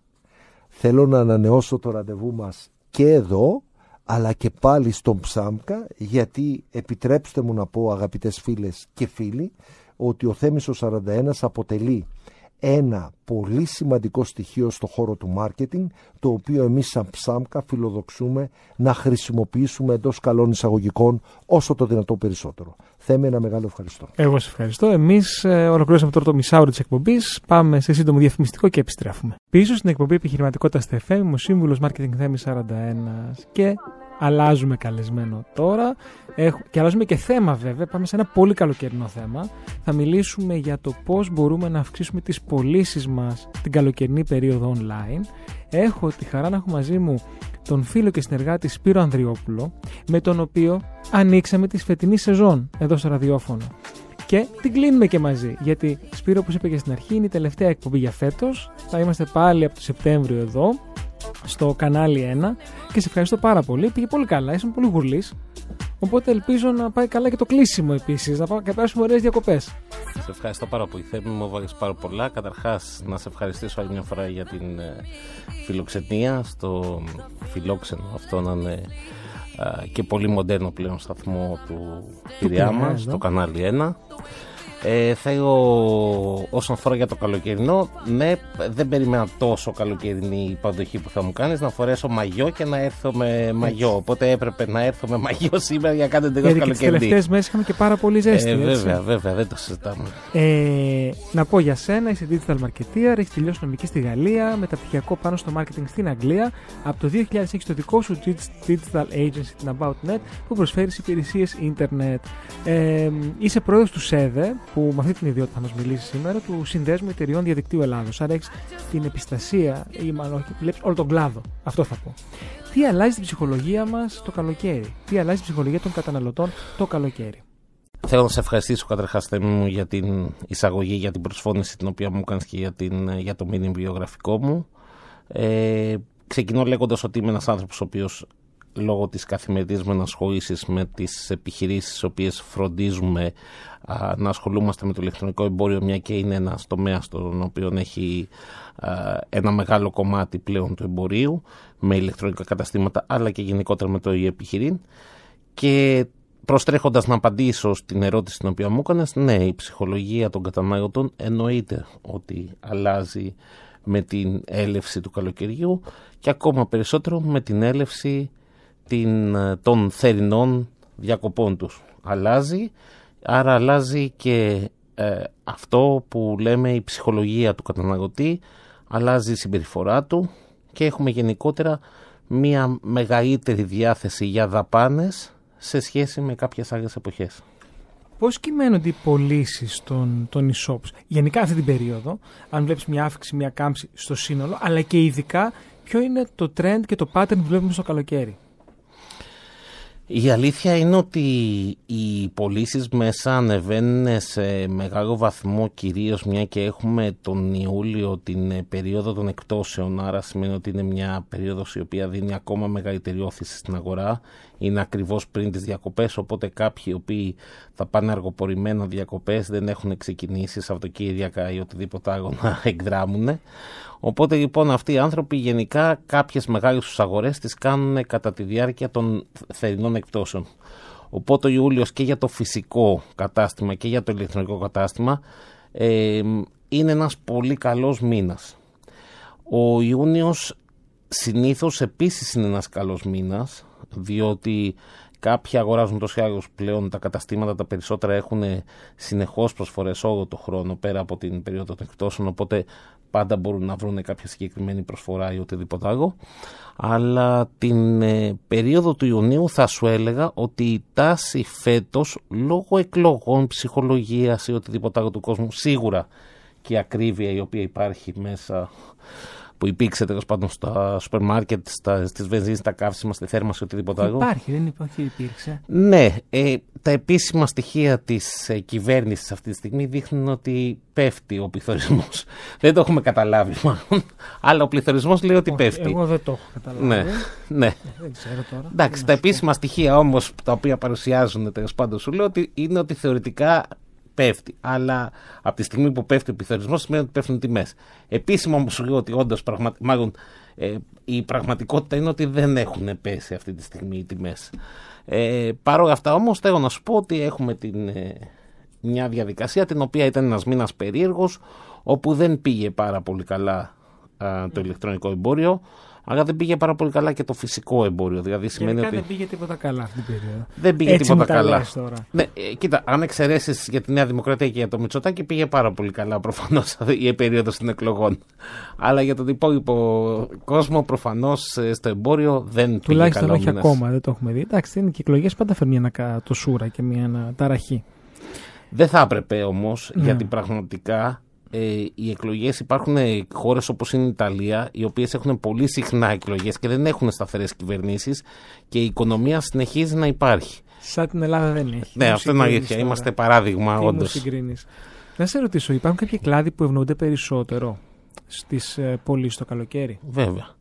Θέλω να ανανεώσω το ραντεβού μας και εδώ αλλά και πάλι στον Ψάμκα γιατί επιτρέψτε μου να πω αγαπητές φίλες και φίλοι ότι ο Θέμης 41 αποτελεί ένα πολύ σημαντικό στοιχείο στο χώρο του μάρκετινγκ το οποίο εμείς σαν Ψάμκα φιλοδοξούμε να χρησιμοποιήσουμε εντός καλών εισαγωγικών όσο το δυνατό περισσότερο. Θέμη ένα μεγάλο ευχαριστώ. Εγώ σε ευχαριστώ. Εμείς ε, ολοκληρώσαμε τώρα το μισάωρο της εκπομπής. Πάμε σε σύντομο διαφημιστικό και επιστρέφουμε. Πίσω στην εκπομπή επιχειρηματικότητας στη FM, ο σύμβουλος Marketing Θέμης 41 και αλλάζουμε καλεσμένο τώρα και αλλάζουμε και θέμα βέβαια. Πάμε σε ένα πολύ καλοκαιρινό θέμα. Θα μιλήσουμε για το πώς μπορούμε να αυξήσουμε τις πωλήσεις μας την καλοκαιρινή περίοδο online. Έχω τη χαρά να έχω μαζί μου τον φίλο και συνεργάτη Σπύρο Ανδριόπουλο, με τον οποίο ανοίξαμε τη φετινή σεζόν εδώ στο ραδιόφωνο. Και την κλείνουμε και μαζί. Γιατί, Σπύρο, όπως είπα και στην αρχή, είναι η τελευταία εκπομπή για φέτος. Θα είμαστε πάλι από το Σεπτέμβριο εδώ στο κανάλι 1 και σε ευχαριστώ πάρα πολύ. Πήγε πολύ καλά, ήσουν πολύ γουρλής. Οπότε ελπίζω να πάει καλά και το κλείσιμο επίσης, να πάμε και περάσουμε ωραίες διακοπές. Σε ευχαριστώ πάρα πολύ. Θέμη μου βάλεις πάρα πολλά. Καταρχάς, να σε ευχαριστήσω άλλη μια φορά για την ε, φιλοξενία στο φιλόξενο αυτό να είναι ε, και πολύ μοντέρνο πλέον σταθμό του Πυριά μας, το κανάλι 1. Ε, θέλω όσον αφορά για το καλοκαιρινό, ναι, δεν περιμένα τόσο καλοκαιρινή υποδοχή που θα μου κάνεις να φορέσω μαγιό και να έρθω με μαγιό. Οπότε έπρεπε να έρθω με μαγιό <laughs> σήμερα για κάτι τελείως καλοκαιρινή. Γιατί τις τελευταίες μέρες είχαμε και πάρα πολύ ζέστη. Ε, βέβαια, βέβαια, δεν το συζητάμε. Ε, να πω για σένα, είσαι digital marketer, έχεις τελειώσει νομική στη Γαλλία, μεταπτυχιακό πάνω στο marketing στην Αγγλία. Από το 2006 το δικό σου digital agency, την AboutNet, που προσφέρεις υπηρεσίες ίντερνετ. Ε, είσαι πρόεδρος του ΣΕΔΕ, που με αυτή την ιδιότητα θα μας μιλήσει σήμερα, του Συνδέσμου Εταιριών Διαδικτύου Ελλάδος. Άρα έχεις την επιστασία, ή μάλλον όχι, βλέπεις όλο τον κλάδο. Αυτό θα πω. Τι αλλάζει την ψυχολογία μας το καλοκαίρι, τι αλλάζει την ψυχολογία των καταναλωτών το καλοκαίρι; Θέλω να σε ευχαριστήσω καταρχάς μου για την εισαγωγή, για την προσφώνηση την οποία μου κάνεις και για, την, για το μήνυμα βιογραφικό μου. Ε, ξεκινώ λέγοντας ότι είμαι ένας άνθρωπος ο οποίος λόγω της καθημερινής με ενασχόλησης με τις επιχειρήσεις τις οποίες φροντίζουμε να ασχολούμαστε με το ηλεκτρονικό εμπόριο μια και είναι ένας τομέας στον οποίο έχει ένα μεγάλο κομμάτι πλέον του εμπορίου με ηλεκτρονικά καταστήματα αλλά και γενικότερα με το επιχειρήν. Και προστρέχοντας να απαντήσω στην ερώτηση την οποία μου έκανες ναι η ψυχολογία των καταναλωτών εννοείται ότι αλλάζει με την έλευση του καλοκαιριού και ακόμα περισσότερο με την έλευση των θερινών διακοπών τους. Αλλάζει, άρα αλλάζει και ε, αυτό που λέμε η ψυχολογία του καταναλωτή, αλλάζει η συμπεριφορά του και έχουμε γενικότερα μία μεγαλύτερη διάθεση για δαπάνες σε σχέση με κάποιες άλλες εποχές. Πώς κυμαίνονται οι πωλήσει των, των e-shops; Γενικά αυτή την περίοδο, αν βλέπεις μια αύξηση, μια κάμψη στο σύνολο, αλλά και ειδικά ποιο είναι το trend και το pattern που βλέπουμε στο καλοκαίρι; Η αλήθεια είναι ότι οι πωλήσεις μέσα ανεβαίνουν σε μεγάλο βαθμό κυρίως μια και έχουμε τον Ιούλιο την περίοδο των εκτόσεων. Άρα σημαίνει ότι είναι μια περίοδος η οποία δίνει ακόμα μεγαλύτερη όθηση στην αγορά είναι ακριβώς πριν τις διακοπές οπότε κάποιοι οι οποίοι θα πάνε αργοπορημένα διακοπές δεν έχουν ξεκινήσει Σαββατοκύριακα ή οτιδήποτε άλλο να <laughs> εκδράμουν Οπότε λοιπόν αυτοί οι άνθρωποι γενικά κάποιες μεγάλες τους αγορές τις κάνουν κατά τη διάρκεια των θερινών εκπτώσεων. Οπότε ο Ιούλιος και για το φυσικό κατάστημα και για το ηλεκτρονικό κατάστημα ε, είναι ένας πολύ καλός μήνας. Ο Ιούνιος συνήθως επίσης είναι ένας καλός μήνας διότι Κάποιοι αγοράζουν τόσο άλλους πλέον τα καταστήματα, τα περισσότερα έχουν συνεχώς προσφορές όλο το χρόνο πέρα από την περίοδο των εκτόσεων, οπότε πάντα μπορούν να βρουν κάποια συγκεκριμένη προσφορά ή οτιδήποτε άλλο. Αλλά την ε, περίοδο του Ιουνίου θα σου έλεγα ότι η τάση φέτος λόγω εκλογών, ψυχολογίας ή οτιδήποτε άλλο του κόσμου σίγουρα και η ακρίβεια η οποία υπάρχει μέσα που υπήρξε τέλος πάντων στα σούπερ μάρκετ, στις βενζίνες, στα καύσιμα, στη θέρμανση, οτιδήποτε άλλο. Υπάρχει, δεν υπάρχει, υπήρξε. Ναι, ε, τα επίσημα στοιχεία της ε, κυβέρνησης αυτή τη στιγμή δείχνουν ότι πέφτει ο πληθωρισμός. <laughs> δεν το έχουμε καταλάβει μάλλον. Αλλά ο πληθωρισμός λέει ότι πέφτει. Εγώ δεν το έχω καταλάβει. Ναι, ναι. Ε, δεν ξέρω τώρα. Εντάξει, τα επίσημα στοιχεία όμως τα οποία παρουσιάζουν τέλος πάντων σου λέω ότι είναι ότι θεωρητικά πέφτει. Αλλά από τη στιγμή που πέφτει ο πληθωρισμός σημαίνει ότι πέφτουν οι τιμές. Επίσημα όμως σου λέω ότι όντως μάλλον ε, η πραγματικότητα είναι ότι δεν έχουν πέσει αυτή τη στιγμή οι τιμές. Ε, Παρ' όλα αυτά όμως θέλω να σου πω ότι έχουμε την, ε, μια διαδικασία την οποία ήταν ένας μήνας περίεργος όπου δεν πήγε πάρα πολύ καλά το ηλεκτρονικό εμπόριο αλλά δεν πήγε πάρα πολύ καλά και το φυσικό εμπόριο. Δηλαδή σημαίνει ότι. Δεν πήγε τίποτα καλά αυτή την περίοδο. Δεν πήγε Έτσι τίποτα καλά. Τώρα. Ναι, ε, κοίτα, αν εξαιρέσεις για τη Νέα Δημοκρατία και για το Μητσοτάκι, πήγε πάρα πολύ καλά προφανώς <laughs> η περίοδος των εκλογών. Αλλά για τον υπόλοιπο κόσμο, προφανώς ε, στο εμπόριο δεν πήγε καλά. Τουλάχιστον όχι ακόμα, δεν το έχουμε δει. Εντάξει, είναι και εκλογές πάντα φέρνει ένα το σούρα και μια ταραχή. Δεν θα έπρεπε όμως, ναι. γιατί πραγματικά ε, οι εκλογές υπάρχουν ε, χώρες όπως είναι η Ιταλία οι οποίες έχουν πολύ συχνά εκλογές και δεν έχουν σταθερές κυβερνήσεις και η οικονομία συνεχίζει να υπάρχει. Σαν την Ελλάδα δεν έχει. Ναι, αυτό είναι αλήθεια. Είμαστε παράδειγμα όντως. Να σε ρωτήσω, υπάρχουν κάποιοι κλάδοι που ευνοούνται περισσότερο στις ε, πωλήσει το καλοκαίρι; Βέβαια.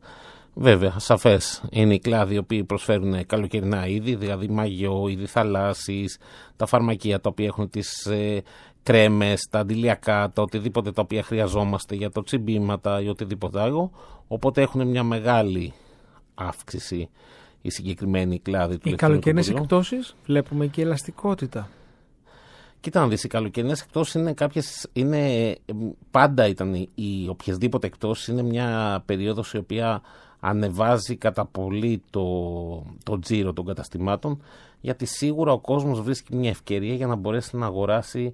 Βέβαια, σαφές είναι οι κλάδοι οι οποίοι προσφέρουν καλοκαιρινά είδη, δηλαδή μαγιό, είδη θαλάσσης, τα φαρμακεία τα οποία έχουν τις ε, κρέμες, τα αντιλιακά, τα οτιδήποτε τα οποία χρειαζόμαστε για το τσιμπήματα ή οτιδήποτε άλλο. Οπότε έχουν μια μεγάλη αύξηση η συγκεκριμένη κλάδη του Οι καλοκαιρινές εκπτώσεις βλέπουμε και ελαστικότητα. Κοίτα να δεις, οι καλοκαιρινές εκτόσεις είναι κάποιες, είναι, πάντα ήταν οι οποιασδήποτε εκτόσεις, είναι μια περίοδος η οποία ανεβάζει κατά πολύ το, το τζίρο των καταστημάτων, γιατί σίγουρα ο κόσμος βρίσκει μια ευκαιρία για να μπορέσει να αγοράσει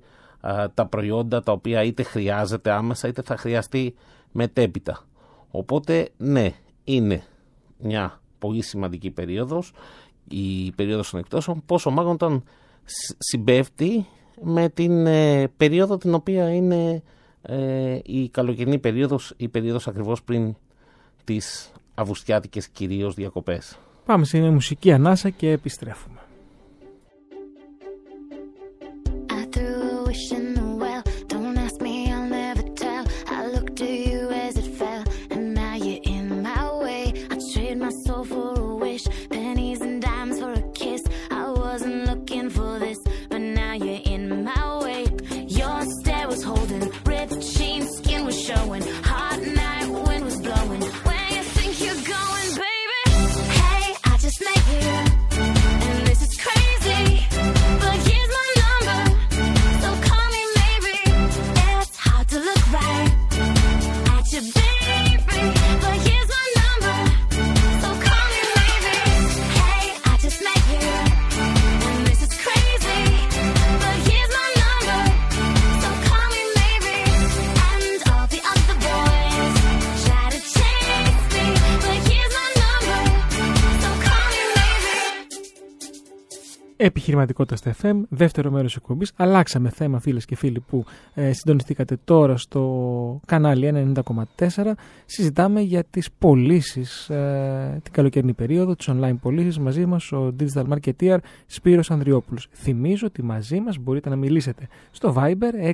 τα προϊόντα τα οποία είτε χρειάζεται άμεσα είτε θα χρειαστεί μετέπειτα. Οπότε ναι, είναι μια πολύ σημαντική περίοδος η περίοδος των εκτόσεων πόσο μάλλον όταν συμπέφτει με την ε, περίοδο την οποία είναι ε, η καλοκαιρινή περίοδος η περίοδος ακριβώς πριν τις αυγουστιάτικες κυρίως διακοπές. Πάμε σε μουσική ανάσα και επιστρέφουμε. Επιχειρηματικότητα στα FM, δεύτερο μέρος εκπομπής. Αλλάξαμε θέμα, φίλες και φίλοι, που ε, συντονιστήκατε τώρα στο κανάλι 90,4. Συζητάμε για τις πωλήσεις ε, την καλοκαιρινή περίοδο, τις online πωλήσεις. Μαζί μας ο digital marketeer Σπύρος Ανδριόπουλος. Θυμίζω ότι μαζί μας μπορείτε να μιλήσετε στο Viber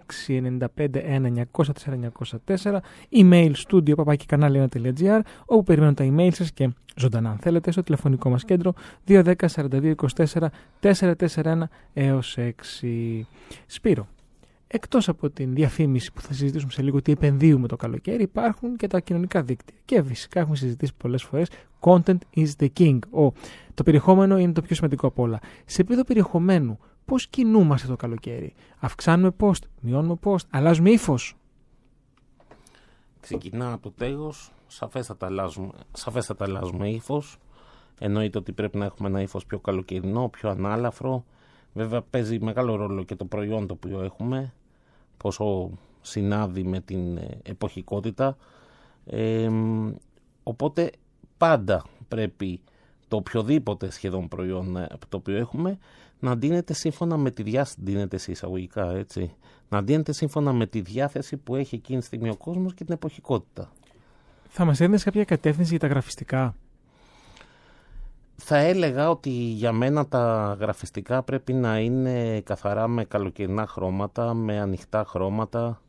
695-1904, email studio papakikανάλι1.gr, όπου περιμένουν τα email σας και ζωντανά αν θέλετε στο τηλεφωνικό μας κέντρο 210 42 24 441 έως 6. Σπύρο, εκτός από την διαφήμιση που θα συζητήσουμε σε λίγο ότι επενδύουμε το καλοκαίρι υπάρχουν και τα κοινωνικά δίκτυα και φυσικά έχουμε συζητήσει πολλές φορές content is the king. Ο, το περιεχόμενο είναι το πιο σημαντικό από όλα. Σε επίπεδο περιεχομένου πώς κινούμαστε το καλοκαίρι; Αυξάνουμε post, μειώνουμε post, αλλάζουμε ύφος; Ξεκινά από το τέλος, σαφέστατα αλλάζουμε, σαφέστατα αλλάζουμε ύφος. Εννοείται ότι πρέπει να έχουμε ένα ύφος πιο καλοκαιρινό, πιο ανάλαφρο. Βέβαια παίζει μεγάλο ρόλο και το προϊόν το οποίο έχουμε, πόσο συνάδει με την ε, εποχικότητα. Ε, οπότε πάντα πρέπει το οποιοδήποτε σχεδόν προϊόν ε, το οποίο έχουμε να ντύνεται σύμφωνα με τη διάθεση, εισαγωγικά έτσι, να ντύνεται σύμφωνα με τη διάθεση που έχει εκείνη τη στιγμή ο κόσμος και την εποχικότητα. Θα μας έδινες κάποια κατεύθυνση για τα γραφιστικά; Θα έλεγα ότι για μένα τα γραφιστικά πρέπει να είναι καθαρά με καλοκαιρινά χρώματα, με ανοιχτά χρώματα,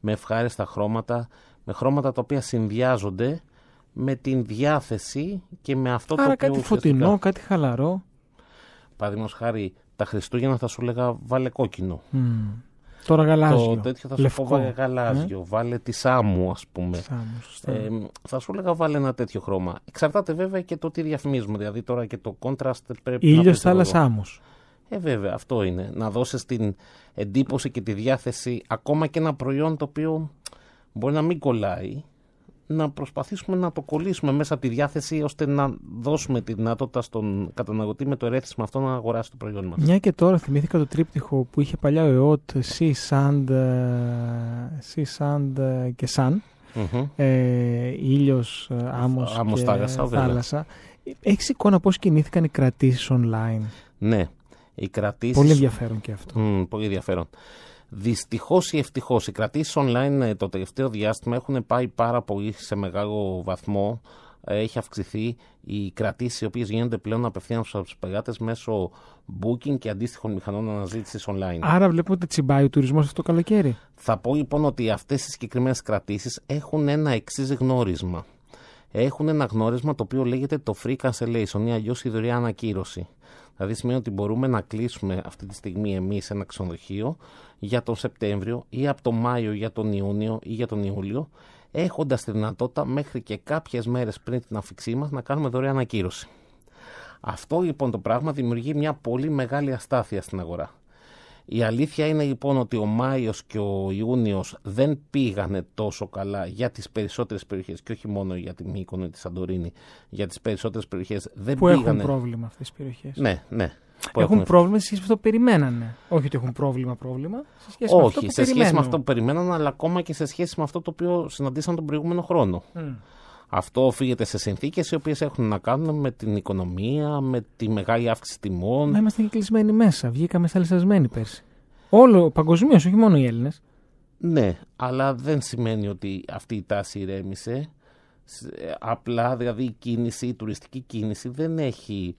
με ευχάριστα χρώματα, με χρώματα τα οποία συνδυάζονται με την διάθεση και με αυτό Άρα το οποίο κάτι φωτεινό, κάτι χαλαρό. Παραδείγματος χάρη, τα Χριστούγεννα θα σου λέγα βάλε κόκκινο. Τώρα γαλάζιο. Το τέτοιο θα σου Λευκό. πω βάλε γαλάζιο, βάλε τη σάμου ας πούμε. Σάμου, σωστά. Ε, θα σου έλεγα βάλε ένα τέτοιο χρώμα. Εξαρτάται βέβαια και το τι διαφημίζουμε. Δηλαδή τώρα και το contrast πρέπει να Ήλιος, παίζει θάλασσα, ρόλο. άμμος. Ε, βέβαια, αυτό είναι. Να δώσεις την εντύπωση και τη διάθεση ακόμα και ένα προϊόν το οποίο μπορεί να μην κολλάει να προσπαθήσουμε να το κολλήσουμε μέσα από τη διάθεση ώστε να δώσουμε τη δυνατότητα στον καταναλωτή με το ερέθισμα αυτό να αγοράσει το προϊόν μας. Μια και τώρα θυμήθηκα το τρίπτυχο που είχε παλιά ο ΕΟΤ Sea, Sand, ε, sea, Sand ε, και Sun. Μμμ. Ε, ήλιος, ε, άμμος, Άμμος, και θάλασσα, βέβαια. θάλασσα. Έχεις εικόνα πώς κινήθηκαν οι κρατήσεις online; Ναι, οι κρατήσεις... Πολύ ενδιαφέρον και αυτό. Μμ, πολύ ενδιαφέρον. Δυστυχώς ή ευτυχώς, οι κρατήσεις online ε, το τελευταίο διάστημα έχουν πάει πάρα πολύ σε μεγάλο βαθμό. Ε, Έχει αυξηθεί οι κρατήσει οι οποίες γίνονται πλέον απευθεία στου πελάτες μέσω booking και αντίστοιχων μηχανών αναζήτησης online. Άρα βλέπουμε ότι τσιμπάει ο τουρισμός αυτό το καλοκαίρι. Θα πω λοιπόν ότι αυτές οι συγκεκριμένες κρατήσεις έχουν ένα εξής γνώρισμα. Έχουν ένα γνώρισμα το οποίο λέγεται το free cancellation ή αλλιώς η δωρεάν ανακύρωση. Δηλαδή σημαίνει ότι μπορούμε να κλείσουμε αυτή τη στιγμή εμείς ένα ξενοδοχείο για τον Σεπτέμβριο ή από τον Μάιο για τον Ιούνιο ή για τον Ιούλιο έχοντας τη δυνατότητα μέχρι και κάποιες μέρες πριν την αφήξή μας να κάνουμε δωρεάν ανακύρωση. Αυτό λοιπόν το πράγμα δημιουργεί μια πολύ μεγάλη αστάθεια στην αγορά. Η αλήθεια είναι λοιπόν ότι ο Μάιος και ο Ιούνιος δεν πήγανε τόσο καλά για τις περισσότερες περιοχές και όχι μόνο για την Μύκονο ή της Σαντορίνη, για τις περισσότερες περιοχές δεν Που έχουν πήγανε... πρόβλημα αυτές τις περιοχές. Ναι, ναι. Που Έχουν πρόβλημα σε σχέση με αυτό που περιμένανε. Όχι ότι έχουν πρόβλημα, πρόβλημα. Σε σχέση με αυτό Όχι, που σε σχέση με περιμένουν. αυτό που περιμέναν, αλλά ακόμα και σε σχέση με αυτό το οποίο συναντήσαν τον προηγούμενο χρόνο. Μμ. Αυτό οφείλεται σε συνθήκες οι οποίες έχουν να κάνουν με την οικονομία, με τη μεγάλη αύξηση τιμών. Μα είμαστε και κλεισμένοι μέσα. Βγήκαμε σαλισασμένοι πέρσι. Όλο παγκοσμίως, όχι μόνο οι Έλληνες. Ναι, αλλά δεν σημαίνει ότι αυτή η τάση ηρέμησε. Σ- ε, Απλά δηλαδή η κίνηση, η τουριστική κίνηση δεν έχει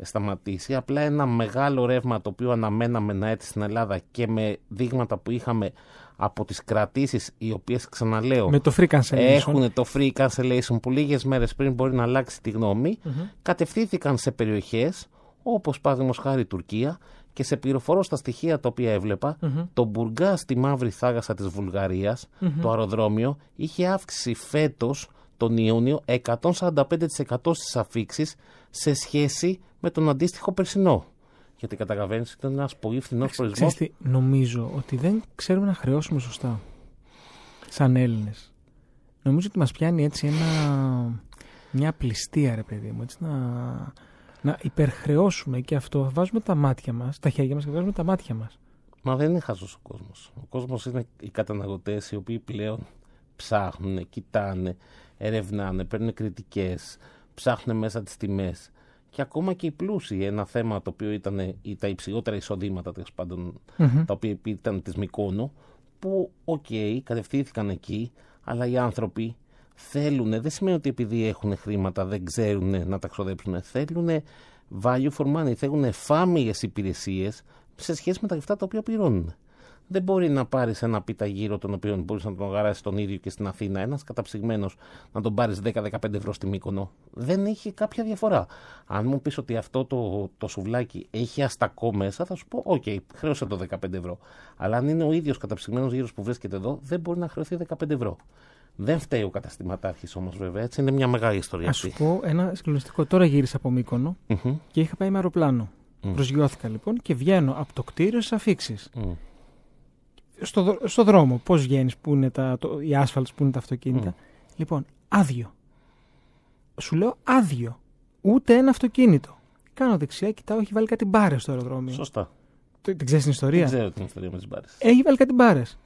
σταματήσει. Απλά ένα μεγάλο ρεύμα το οποίο αναμέναμε να έρθει στην Ελλάδα και με δείγματα που είχαμε από τις κρατήσεις οι οποίες ξαναλέω Με το free cancellation. έχουν το free cancellation που λίγες μέρες πριν μπορεί να αλλάξει τη γνώμη κατευθύνθηκαν σε περιοχές όπως παραδείγματος χάρη η Τουρκία και σε πληροφορώ στα στοιχεία τα οποία έβλεπα το Μπουργκά στη μαύρη θάλασσα της βουλγαριας το αεροδρόμιο είχε αύξηση φέτος τον Ιούνιο 145% στις αφήξεις σε σχέση με τον αντίστοιχο περσινό. Γιατί καταλαβαίνεις ότι ήταν ένας πολύ φθηνός προορισμός. Ξέρεις τι, νομίζω ότι δεν ξέρουμε να χρεώσουμε σωστά. Σαν Έλληνες. Νομίζω ότι μας πιάνει έτσι ένα, μια πληστία, ρε παιδί μου. Έτσι, να, να υπερχρεώσουμε και αυτό. Βάζουμε τα μάτια μας, τα χέρια μας και βάζουμε τα μάτια μας. Μα δεν είναι χαζός ο κόσμος. Ο κόσμος είναι οι καταναλωτές οι οποίοι πλέον ψάχνουν, κοιτάνε, ερευνάνε, παίρνουν κριτικές, ψάχνουν μέσα τις τιμές και ακόμα και οι πλούσιοι. Ένα θέμα το οποίο ήταν τα υψηλότερα εισοδήματα τέλος πάντων, τα οποία ήταν της Μυκόνου, που OK, okay, κατευθύνθηκαν εκεί, αλλά οι άνθρωποι θέλουν, δεν σημαίνει ότι επειδή έχουν χρήματα δεν ξέρουν να τα ξοδέψουν. Θέλουν value for money, θέλουν εφάμιλλες υπηρεσίες σε σχέση με τα λεφτά τα οποία πληρώνουν. Δεν μπορεί να πάρεις ένα πίτα γύρο τον οποίο μπορείς να τον αγοράσεις τον ίδιο και στην Αθήνα. Ένας καταψυγμένος να τον πάρεις 10-15 ευρώ στη Μύκονο. Δεν έχει κάποια διαφορά. Αν μου πεις ότι αυτό το, το σουβλάκι έχει αστακό μέσα, θα σου πω: OK, okay, χρέωσε το 15 ευρώ. Αλλά αν είναι ο ίδιος καταψυγμένος γύρος που βρίσκεται εδώ, δεν μπορεί να χρεωθεί 15 ευρώ. Δεν φταίει ο καταστηματάρχης όμως, βέβαια. Έτσι είναι μια μεγάλη ιστορία. Α σου πω ένα συγκλονιστικό. Τώρα γύρισα από Μύκονο και είχα πάει με αεροπλάνο. Mm. Προσγειώθηκα λοιπόν και βγαίνω από το κτίριο στις αφίξεις. Mm. Στο, στο δρόμο, πώς βγαίνεις, που είναι τα, το, οι άσφαλτ, που είναι τα αυτοκίνητα. Λοιπόν, άδειο. Σου λέω άδειο. Ούτε ένα αυτοκίνητο. Κάνω δεξιά, κοιτάω, έχει βάλει κάτι μπάρες στο αεροδρόμιο. Σωστά. Την ξέρεις την ιστορία; Δεν ξέρω την ιστορία με τις μπάρες. Έχει βάλει κάτι μπάρες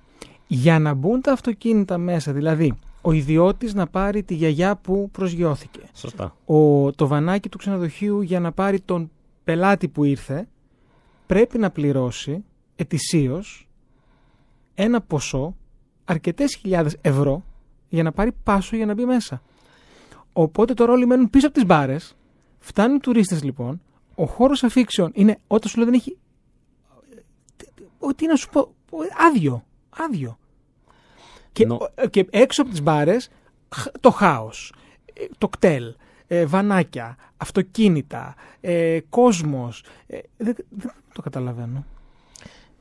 για να μπουν τα αυτοκίνητα μέσα, δηλαδή ο ιδιώτης να πάρει τη γιαγιά που προσγειώθηκε. Σωστά. Ο, το βανάκι του ξενοδοχείου για να πάρει τον πελάτη που ήρθε πρέπει να πληρώσει ετησίως ένα ποσό αρκετές χιλιάδες ευρώ για να πάρει πάσο για να μπει μέσα. Οπότε τώρα όλοι μένουν πίσω από τις μπάρες, φτάνουν τουρίστες λοιπόν, ο χώρος αφήξεων είναι όταν σου λέω δεν έχει... Τι να σου πω, άδειο άδειο. Και, ε, και έξω από τις μπάρες το χάος, ε, το κτέλ, ε, βανάκια, αυτοκίνητα, ε, κόσμος. δεν, το καταλαβαίνω.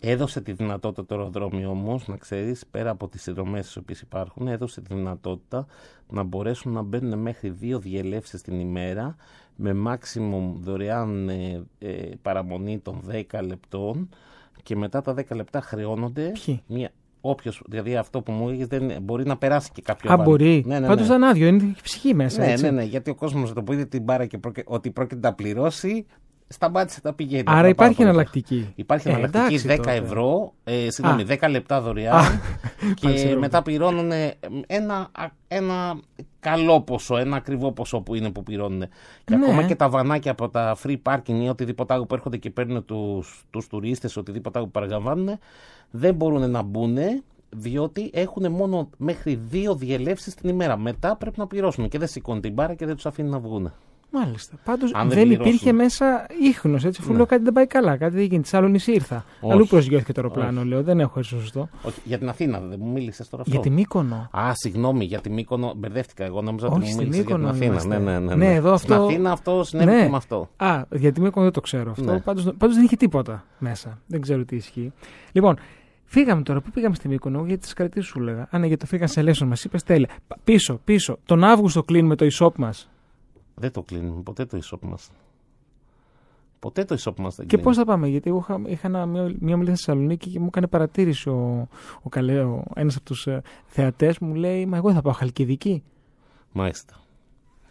Έδωσε τη δυνατότητα το αεροδρόμιο όμως, να ξέρεις, πέρα από τις συνδρομές τις οποίες υπάρχουν, έδωσε τη δυνατότητα να μπορέσουν να μπαίνουν μέχρι δύο διελεύσεις την ημέρα με maximum δωρεάν παραμονή των 10 λεπτών και μετά τα 10 λεπτά χρεώνονται μια, Όποιο, δηλαδή αυτό που μου έλεγε, δεν μπορεί να περάσει και κάποιο Α, μπορεί. Ναι, ναι, Πάντως ναι. ήταν άδειο, είναι ψυχή μέσα. Ναι, έτσι. ναι, ναι, γιατί ο κόσμος το που είδε την μπάρα και ότι πρόκειται να πληρώσει, σταμάτησε τα πηγαίνει. Άρα υπάρχει εναλλακτική. Υπάρχει ε, εναλλακτική 10 ευρώ, ε, συγγνώμη, 10 λεπτά δωρεάν <laughs> και μετά πληρώνουν ένα, ένα καλό ποσό, ένα ακριβό ποσό που είναι που πληρώνουν. Και ναι. ακόμα και τα βανάκια από τα free parking ή οτιδήποτε άλλο που έρχονται και παίρνουν τους τους τουρίστες, οτιδήποτε άλλο που παραλαμβάνουν, δεν μπορούν να μπουν διότι έχουν μόνο μέχρι δύο διελεύσεις την ημέρα. Μετά πρέπει να πληρώσουν και δεν σηκώνουν την μπάρα και δεν τους αφήνουν να βγουν. Μάλιστα. Πάντως δεν, δεν υπήρχε μέσα ίχνος, έτσι. Αφού ναι. λέω κάτι δεν πάει καλά, κάτι δεν γίνεται. Άλλο νησί ήρθα. Όχι. Αλλού προσγειώθηκε το αεροπλάνο, Όχι. λέω. Δεν έχω έτσι σωστό. Όχι. Για την Αθήνα δεν μου μίλησες τώρα αυτό. Για τη Μύκονο. Α, συγγνώμη, για τη Μύκονο. Μπερδεύτηκα. Εγώ νόμιζα ότι μου μίλησες για την Αθήνα. Ναι, ναι, ναι, ναι. ναι εδώ αυτό... Στην Αθήνα αυτό συνέβη ναι. με αυτό. Α, για τη Μύκονο δεν το ξέρω αυτό. Ναι. Πάντως δεν είχε τίποτα μέσα. Δεν ξέρω τι ισχύει. Λοιπόν, Φύγαμε τώρα. Πού πήγαμε στη Μύκονο, γιατί τι κρατήσει σου έλεγα. Α, ναι, γιατί το φύγαν σε Λέσον, μας είπες τέλεια. Πίσω, πίσω. Τον Αύγουστο κλείνουμε το e-shop μας. Δεν το κλείνουμε ποτέ το e-shop μας. Ποτέ το e-shop μας δεν Και πώς θα πάμε, γιατί εγώ είχα, είχα ένα, μια, μια στη Θεσσαλονίκη και μου έκανε παρατήρηση ο, ο, ο ένας από τους ε, θεατές μου λέει Μα εγώ θα πάω Χαλκιδική. Μάλιστα.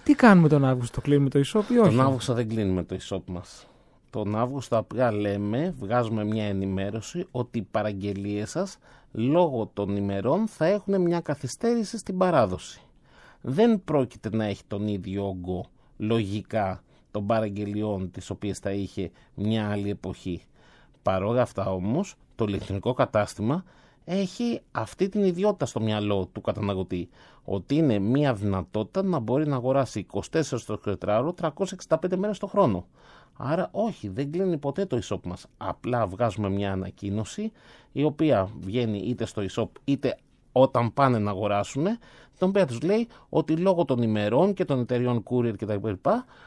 Τι κάνουμε τον Αύγουστο, κλείνουμε το e-shop ή όχι; Τον Αύγουστο δεν κλείνουμε το e-shop μας. Τον Αύγουστο απλά λέμε, βγάζουμε μια ενημέρωση ότι οι παραγγελίες σας λόγω των ημερών θα έχουν μια καθυστέρηση στην παράδοση δεν πρόκειται να έχει τον ίδιο όγκο λογικά των παραγγελιών τις οποίες θα είχε μια άλλη εποχή. Παρόλα αυτά όμως το ηλεκτρονικό κατάστημα έχει αυτή την ιδιότητα στο μυαλό του καταναλωτή ότι είναι μια δυνατότητα να μπορεί να αγοράσει 24 στο 24 365 μέρες το χρόνο. Άρα όχι, δεν κλείνει ποτέ το e-shop μας. Απλά βγάζουμε μια ανακοίνωση η οποία βγαίνει είτε στο e-shop είτε όταν πάνε να αγοράσουν, τον οποία τους λέει ότι λόγω των ημερών και των εταιριών courier κτλ.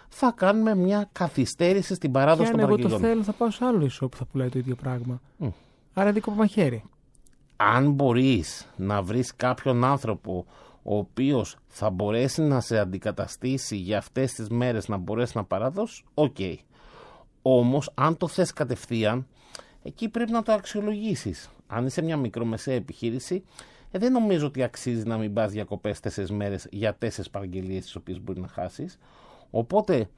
θα κάνουμε μια καθυστέρηση στην παράδοση των παραγγελιών. Αν εγώ το θέλω, θα πάω σε άλλο e-shop που θα πουλάει το ίδιο πράγμα. Mm. Άρα δικό μαχαίρι. Αν μπορείς να βρεις κάποιον άνθρωπο ο οποίος θα μπορέσει να σε αντικαταστήσει για αυτές τις μέρες να μπορέσει να παραδώσεις, OK. Okay. Όμως, αν το θες κατευθείαν, εκεί πρέπει να το αξιολογήσεις. Αν είσαι μια μικρομεσαία επιχείρηση, ε, δεν νομίζω ότι αξίζει να μην πας διακοπές τέσσερις μέρες για τέσσερις παραγγελίες τις οποίες μπορεί να χάσεις. Οπότε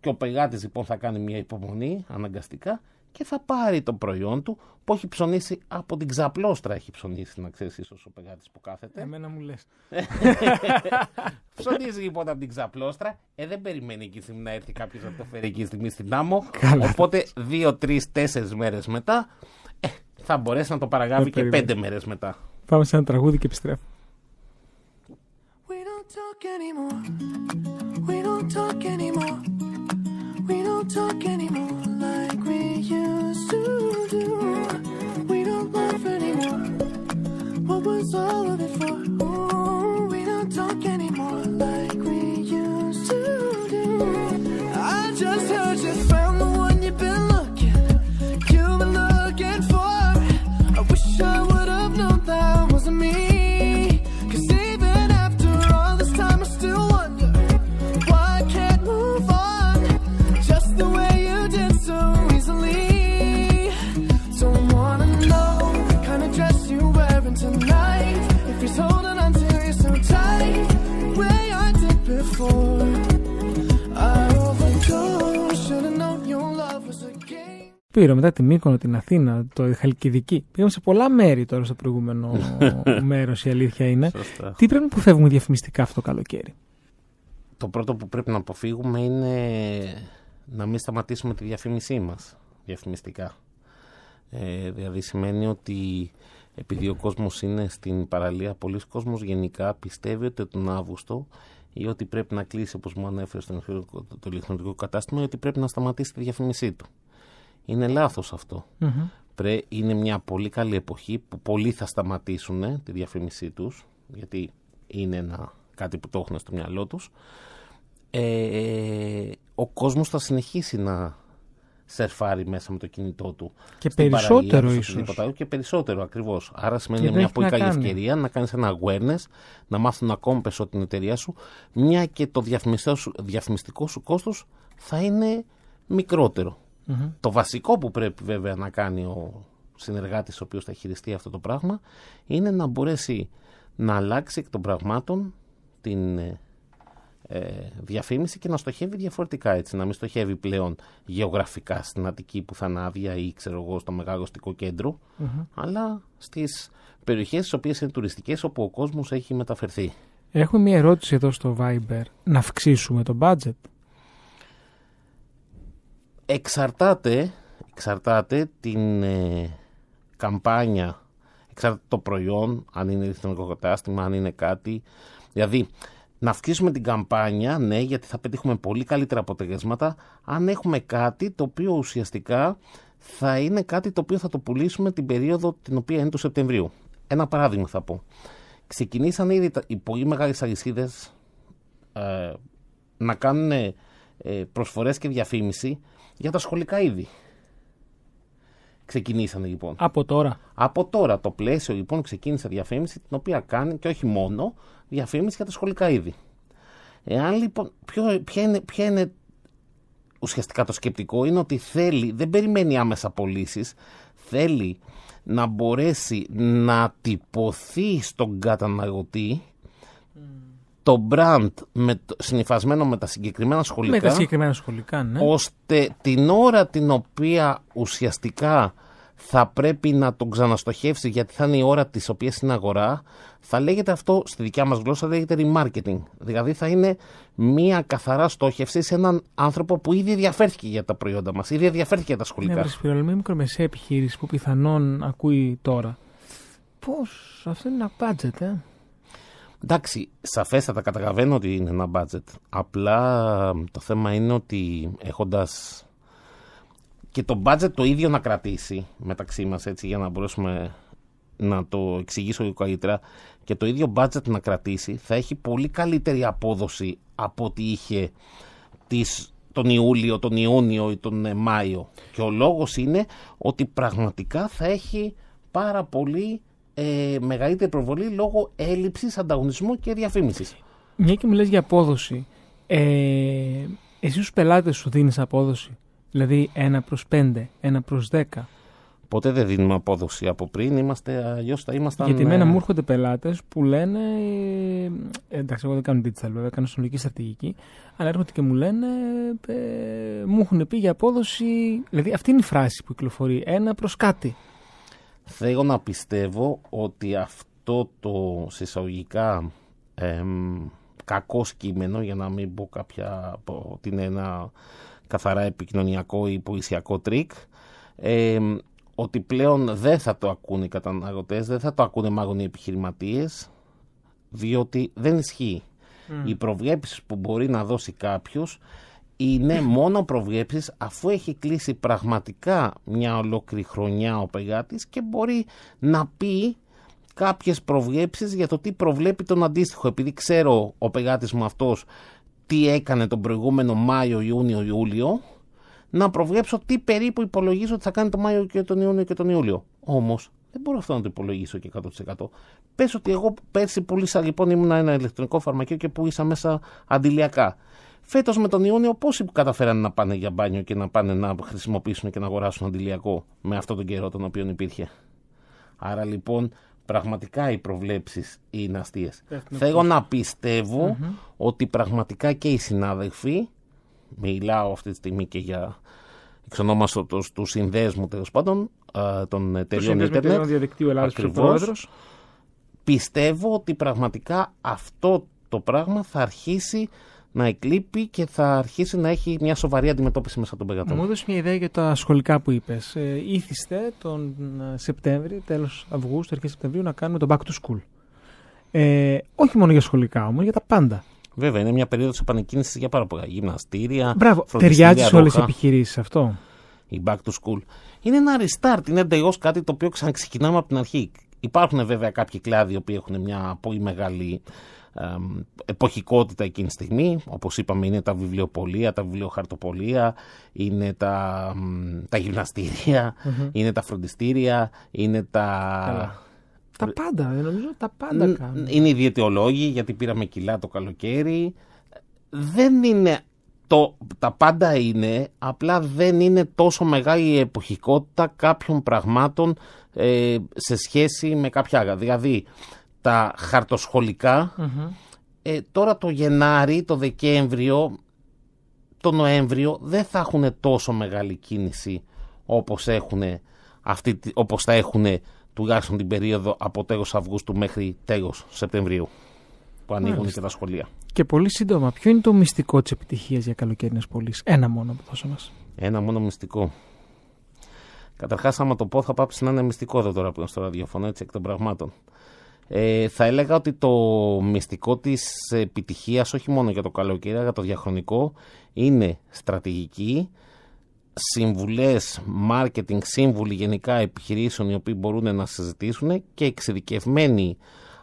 και ο πελάτης λοιπόν θα κάνει μια υπομονή αναγκαστικά και θα πάρει το προϊόν του που έχει ψωνίσει από την ξαπλώστρα. Έχει ψωνίσει, να ξέρεις, ίσως ο πελάτης που κάθεται. Εμένα μου λες. <laughs> Ψωνίζει λοιπόν από την ξαπλώστρα. Ε, δεν περιμένει εκείνη τη στιγμή να έρθει κάποιος να το φέρει εκείνη τη στιγμή στην άμμο. Καλά. Οπότε δύο, τρεις, τέσσερις μέρες μετά ε, θα μπορέσει να το παραγάβει Δεν και περιμένει. πέντε μέρες μετά. Πάμε σε ένα τραγούδι και επιστρέφω. We don't talk anymore. We don't talk anymore. We don't talk anymore like we used to do. We don't laugh anymore. What was all of it for? Ooh, we don't talk anymore like we used to do. I just heard you found the one you've been looking. You've been looking for. I wish I game. Πήρα μετά τη Μύκονο, την Αθήνα, το Χαλκιδική. Πήγαμε σε πολλά μέρη τώρα στο προηγούμενο <laughs> μέρος, η αλήθεια είναι. Σωστά. Τι πρέπει να αποφεύγουμε διαφημιστικά αυτό το καλοκαίρι; Το πρώτο που πρέπει να αποφύγουμε είναι να μην σταματήσουμε τη διαφήμισή μας διαφημιστικά. Ε, δηλαδή σημαίνει ότι επειδή ο κόσμος είναι στην παραλία, πολλοί κόσμος γενικά πιστεύει ότι τον Αύγουστο ή ότι πρέπει να κλείσει όπως μου ανέφερε στο ηλεκτρονικό- το ηλεκτρονικό κατάστημα ή ότι πρέπει να σταματήσει τη διαφήμισή του. Είναι λάθος αυτό. Πρέ, είναι μια πολύ καλή εποχή που πολλοί θα σταματήσουν τη διαφήμισή τους γιατί είναι ένα, κάτι που το έχουν στο μυαλό τους ε, ο κόσμος θα συνεχίσει να σερφάρει μέσα με το κινητό του. Και στην περισσότερο παραλία, σε ίσως. οτιδήποτε άλλο Και περισσότερο ακριβώς. Άρα σημαίνει Και είναι δεν μια έχει πολύ να καλή κάνει. ευκαιρία να κάνεις ένα awareness, να μάθουν ακόμη περισσότερο την εταιρεία σου, μια και το διαφημιστικό σου, διαφημιστικό σου κόστος θα είναι μικρότερο. Το βασικό που πρέπει βέβαια να κάνει ο συνεργάτης ο οποίος θα χειριστεί αυτό το πράγμα είναι να μπορέσει να αλλάξει εκ των πραγμάτων την ε, ε, διαφήμιση και να στοχεύει διαφορετικά έτσι. Να μην στοχεύει πλέον γεωγραφικά στην Αττική που θα είναι άδεια ή ξέρω εγώ στο μεγάλο αστικό κέντρο, αλλά στις περιοχές στις οποίες είναι τουριστικές όπου ο κόσμος έχει μεταφερθεί. Έχουμε μια ερώτηση εδώ στο Viber. Να αυξήσουμε το budget. Εξαρτάται, εξαρτάται την ε, καμπάνια, εξαρτάται το προϊόν, αν είναι ηλεκτρονικό κατάστημα, αν είναι κάτι. Δηλαδή, να αυξήσουμε την καμπάνια, ναι, γιατί θα πετύχουμε πολύ καλύτερα αποτελέσματα, αν έχουμε κάτι το οποίο ουσιαστικά θα είναι κάτι το οποίο θα το πουλήσουμε την περίοδο την οποία είναι του Σεπτεμβρίου. Ένα παράδειγμα θα πω. Ξεκινήσαν ήδη τα- οι πολύ μεγάλες αλυσίδες ε, να κάνουν ε, προσφορές και διαφήμιση για τα σχολικά είδη. Ξεκινήσανε λοιπόν. Από τώρα. Από τώρα το πλαίσιο λοιπόν ξεκίνησε διαφήμιση την οποία κάνει και όχι μόνο διαφήμιση για τα σχολικά είδη. Εάν λοιπόν, ποιο, ποια, είναι, ποια είναι ουσιαστικά το σκεπτικό είναι ότι θέλει, δεν περιμένει άμεσα πωλήσεις, θέλει να μπορέσει να τυπωθεί στον καταναλωτή το brand με, το- συνυφασμένο με τα συγκεκριμένα σχολικά Με τα συγκεκριμένα σχολικά, ναι. ώστε την ώρα την οποία ουσιαστικά θα πρέπει να τον ξαναστοχεύσει γιατί θα είναι η ώρα της οποίας είναι αγορά θα λέγεται αυτό στη δικιά μας γλώσσα λέγεται remarketing δηλαδή θα είναι μία καθαρά στόχευση σε έναν άνθρωπο που ήδη ενδιαφέρθηκε για τα προϊόντα μας ήδη ενδιαφέρθηκε για τα Ναι, σχολικά βρες Σπύρο, αλλά μια μικρομεσαία επιχείρηση που πιθανόν ακούει τώρα. Πώς, αυτό είναι ένα budget, ε. Εντάξει, σαφέστατα καταλαβαίνω ότι είναι ένα budget. Απλά το θέμα είναι ότι έχοντας και το budget το ίδιο να κρατήσει μεταξύ μας έτσι για να μπορέσουμε να το εξηγήσω λίγο καλύτερα και το ίδιο budget να κρατήσει θα έχει πολύ καλύτερη απόδοση από ό,τι είχε τις, τον Ιούλιο, τον Ιούνιο ή τον ε, Μάιο. Και ο λόγος είναι ότι πραγματικά θα έχει πάρα πολύ ε, μεγαλύτερη προβολή λόγω έλλειψης ανταγωνισμού και διαφήμισης. Μια και μιλάς για απόδοση. Ε, εσύ στους πελάτες σου δίνεις απόδοση; Δηλαδή 1 προς 5, 1 προς 10. ποτέ δεν δίνουμε απόδοση από πριν, είμαστε, αλλιώς θα ήμασταν... Γιατί ε, εμένα μου έρχονται πελάτες που λένε. ε, εντάξει, εγώ δεν κάνω digital βέβαια, κάνω συνολική στρατηγική. Αλλά έρχονται και μου λένε. ε, μου έχουν πει για απόδοση. Δηλαδή αυτή είναι η φράση που κυκλοφορεί. Ένα προς κάτι. Θέλω να πιστεύω ότι αυτό το εισαγωγικά εμ, κακώς κείμενο, για να μην πω κάποια, πω ότι είναι ένα καθαρά επικοινωνιακό ή υπηρεσιακό τρικ, εμ, ότι πλέον δεν θα το ακούνε οι καταναλωτές, δεν θα το ακούνε μάλλον οι επιχειρηματίες, διότι δεν ισχύει. Οι προβλέψεις που μπορεί να δώσει κάποιος είναι μόνο προβλέψεις αφού έχει κλείσει πραγματικά μια ολόκληρη χρονιά ο πελάτης και μπορεί να πει κάποιες προβλέψεις για το τι προβλέπει τον αντίστοιχο. Επειδή ξέρω ο πελάτης μου αυτός τι έκανε τον προηγούμενο Μάιο, Ιούνιο, Ιούλιο, να προβλέψω τι περίπου υπολογίζω ότι θα κάνει τον Μάιο και τον Ιούνιο και τον Ιούλιο. Όμως δεν μπορώ αυτό να το υπολογίσω και 100%. Πες ότι εγώ πέρσι πούλησα λοιπόν ήμουν ένα ηλεκτρονικό φαρμακείο και πούλησα μέσα αντιλιακά. Φέτος με τον Ιούνιο, πόσοι καταφέραν να πάνε για μπάνιο και να πάνε να χρησιμοποιήσουν και να αγοράσουν αντιλιακό με αυτόν τον καιρό τον οποίο υπήρχε; Άρα λοιπόν πραγματικά οι προβλέψεις είναι αστείες. Θέλω να πιστευω ότι πραγματικά και οι συνάδελφοι, μιλάω αυτή τη στιγμή και για εξ ονόματος του συνδέσμου τέλος πάντων α, των Το εταιριών Σύνδεσμο Ιντερνετ, Εταιρεών Διαδικτύου Ελλάδα και ο Ακριβώς. πρόεδρο. πιστεύω ότι πραγματικά αυτό το πράγμα θα αρχίσει να εκλείπει και θα αρχίσει να έχει μια σοβαρή αντιμετώπιση μέσα των Μου παιδιών. έδωσε μια ιδέα για τα σχολικά που είπες. Ε, ήθιστε τον ε, Σεπτέμβρη, τέλος Αυγούστου, αρχές Σεπτεμβρίου, να κάνουμε το back to school. Ε, όχι μόνο για σχολικά όμως, για τα πάντα. Βέβαια, είναι μια περίοδος επανεκκίνησης για πάρα πολλά. Γυμναστήρια, Μπράβο, φροντιστήρια, ταιριάζει σε όλες τι ρόχα, επιχειρήσεις αυτό. η back to school. Είναι ένα restart, είναι εντελώς κάτι το οποίο ξαναξεκινάμε από την αρχή. Υπάρχουν βέβαια κάποιοι κλάδοι οι οποίοι έχουν μια πολύ μεγάλη εμ, εποχικότητα εκείνη τη στιγμή. Όπως είπαμε είναι τα βιβλιοπολία, τα βιβλιοχαρτοπολία, είναι τα, μ, τα γυμναστηρια είναι τα φροντιστήρια, είναι τα... Καλά. Τα πάντα, ε, νομίζω τα πάντα Ν- κάνουν. Είναι οι διαιτεολόγοι γιατί πήραμε κιλά το καλοκαίρι. Δεν είναι το, τα πάντα είναι, απλά δεν είναι τόσο μεγάλη η εποχικότητα κάποιων πραγμάτων ε, σε σχέση με κάποια άλλα. Δηλαδή, τα χαρτοσχολικά, ε, τώρα το Γενάρη, το Δεκέμβριο, το Νοέμβριο δεν θα έχουν τόσο μεγάλη κίνηση όπως, έχουν αυτή, τη- όπως θα έχουν τουλάχιστον την περίοδο από τέλος Αυγούστου μέχρι τέλος Σεπτεμβρίου που ανοίγουν Μάλιστα. και τα σχολεία. Και πολύ σύντομα, ποιο είναι το μυστικό της επιτυχίας για καλοκαίρινε πωλήσει. Ένα μόνο που δώσε μας. Ένα μόνο μυστικό. Καταρχάς άμα το πω θα πάψει να είναι μυστικό εδώ τώρα που είναι στο ραδιοφωνό έτσι εκ των πραγμάτων. Ε, θα έλεγα ότι το μυστικό της επιτυχίας όχι μόνο για το καλοκαίρι αλλά για το διαχρονικό είναι στρατηγική, συμβουλές, marketing, σύμβουλοι γενικά επιχειρήσεων οι οποίοι μπορούν να συζητήσουν και εξειδικευμένοι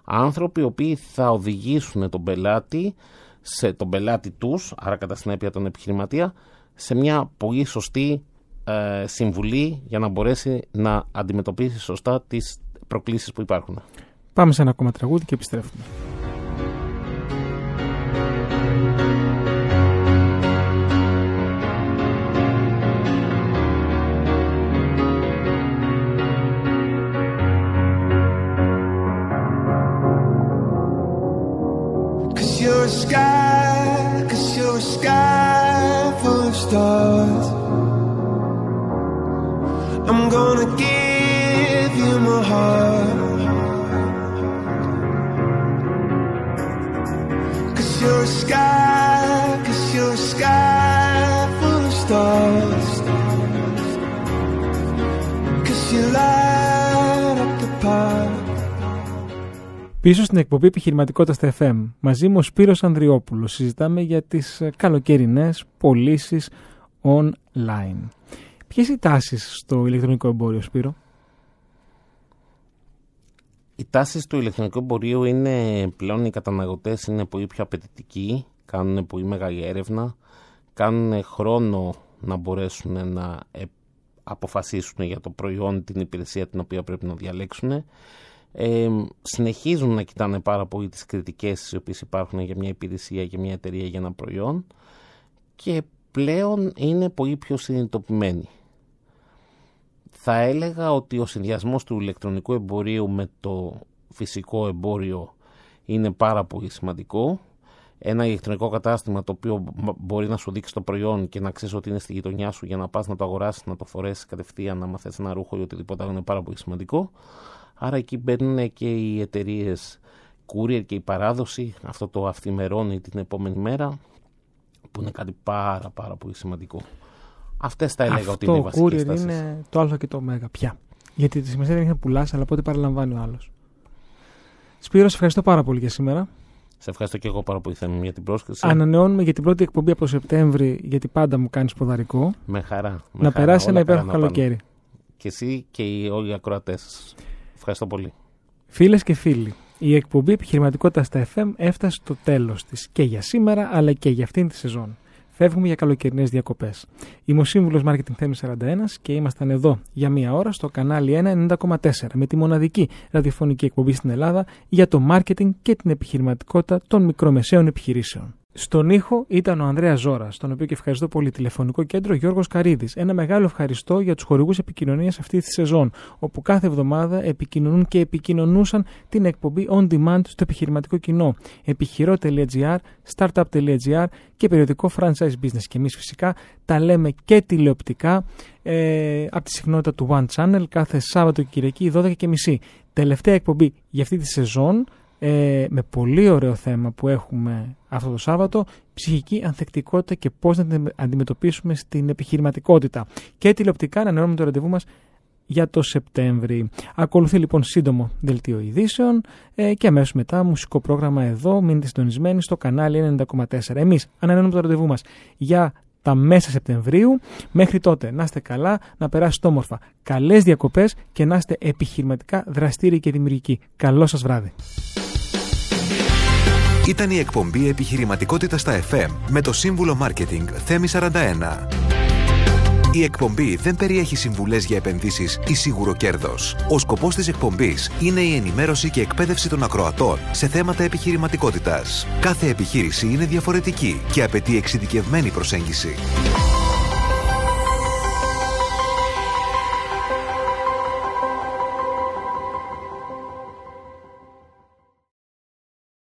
άνθρωποι οι οποίοι θα οδηγήσουν τον πελάτη, σε τον πελάτη τους, άρα κατά συνέπεια τον επιχειρηματία, σε μια πολύ σωστή ε, συμβουλή για να μπορέσει να αντιμετωπίσει σωστά τις προκλήσεις που υπάρχουν. Πάμε σε ένα ακόμα τραγούδι και επιστρέφουμε. Cause you're a sky, cause you're a sky full of stars. I'm gonna give Πίσω στην εκπομπή Επιχειρηματικότητας στα FM. Μαζί μου ο Σπύρος Ανδριόπουλος. Συζητάμε για τις ε, καλοκαιρινές πωλήσεις online. Ποιες οι τάσεις στο ηλεκτρονικό εμπόριο, Σπύρο; Οι τάσεις του ηλεκτρονικού εμπορίου είναι πλέον οι καταναλωτές είναι πολύ πιο απαιτητικοί, κάνουν πολύ μεγάλη έρευνα, κάνουν χρόνο να μπορέσουν να ε, αποφασίσουν για το προϊόν, την υπηρεσία την οποία πρέπει να διαλέξουν. Ε, συνεχίζουν να κοιτάνε πάρα πολύ τις κριτικές οι οποίες υπάρχουν για μια υπηρεσία, για μια εταιρεία, για ένα προϊόν και πλέον είναι πολύ πιο συνειδητοποιημένοι. θα έλεγα ότι ο συνδυασμός του ηλεκτρονικού εμπορίου με το φυσικό εμπόριο είναι πάρα πολύ σημαντικό. Ένα ηλεκτρονικό κατάστημα το οποίο μπορεί να σου δείξει το προϊόν και να ξέρεις ότι είναι στη γειτονιά σου για να πας να το αγοράσεις, να το φορέσεις κατευθείαν, να μαθαίνει ένα ρούχο ή οτιδήποτε άλλο είναι πάρα πολύ σημαντικό. Άρα εκεί μπαίνουν και οι εταιρείες courier και η παράδοση, αυτό το αυθημερώνει την επόμενη μέρα, που είναι κάτι πάρα πάρα πολύ σημαντικό. Αυτές θα έλεγα ότι είναι οι Αυτό βασικές courier είναι το α και το ω πια. Γιατί τη σημασία δεν έχει να πουλάς, αλλά πότε παραλαμβάνει ο άλλος. Σπύρο, σε ευχαριστώ πάρα πολύ για σήμερα. Σε ευχαριστώ και εγώ πάρα πολύ Θέμη, για την πρόσκληση. Ανανεώνουμε για την πρώτη εκπομπή από το Σεπτέμβρη, γιατί πάντα μου κάνεις ποδαρικό. Με χαρά. Με να χαρά. περάσει Όλα ένα καλά υπέροχο να πάνε. καλοκαίρι. Και εσύ και οι όλοι οι ακροατές. Ευχαριστώ πολύ. Φίλες και φίλοι, η εκπομπή επιχειρηματικότητας στα FM έφτασε στο τέλος της και για σήμερα αλλά και για αυτήν τη σεζόν. Φεύγουμε για καλοκαιρινές διακοπές. Είμαι ο σύμβουλος Marketing Θέμης 41 και ήμασταν εδώ για μία ώρα στο κανάλι 1 90,4 με τη μοναδική ραδιοφωνική εκπομπή στην Ελλάδα για το marketing και την επιχειρηματικότητα των μικρομεσαίων επιχειρήσεων. Στον ήχο ήταν ο Ανδρέας Ζώρας, τον οποίο και ευχαριστώ πολύ. Τηλεφωνικό κέντρο Γιώργος Καρίδης. Ένα μεγάλο ευχαριστώ για τους χορηγούς επικοινωνίας αυτή τη σεζόν, όπου κάθε εβδομάδα επικοινωνούν και επικοινωνούσαν την εκπομπή on demand στο επιχειρηματικό κοινό. Επιχειρό.gr, startup.gr και περιοδικό franchise business. Και εμείς φυσικά τα λέμε και τηλεοπτικά ε, από τη συχνότητα του One Channel κάθε Σάββατο και Κυριακή 12.30. Τελευταία εκπομπή για αυτή τη σεζόν ε, με πολύ ωραίο θέμα που έχουμε αυτό το Σάββατο, ψυχική ανθεκτικότητα και πώς να την αντιμετωπίσουμε στην επιχειρηματικότητα. Και τηλεοπτικά ανανεώνουμε το ραντεβού μας για το Σεπτέμβρη. Ακολουθεί λοιπόν σύντομο δελτίο ειδήσεων ε, και αμέσως μετά μουσικό πρόγραμμα εδώ. Μείνετε συντονισμένοι στο κανάλι 90,4. Εμείς ανανεώνουμε το ραντεβού μας για τα μέσα Σεπτεμβρίου. Μέχρι τότε να είστε καλά, να περάσετε όμορφα. Καλές διακοπές και να είστε επιχειρηματικά δραστήριοι και δημιουργικοί. Καλό σας βράδυ. Ήταν η εκπομπή Επιχειρηματικότητας στα FM με το σύμβουλο Marketing Θέμη 41. Η εκπομπή δεν περιέχει συμβουλές για επενδύσεις ή σίγουρο κέρδος. Ο σκοπός της εκπομπής είναι η ενημέρωση και εκπαίδευση των ακροατών σε θέματα επιχειρηματικότητας. Κάθε επιχείρηση είναι διαφορετική και απαιτεί εξειδικευμένη προσέγγιση.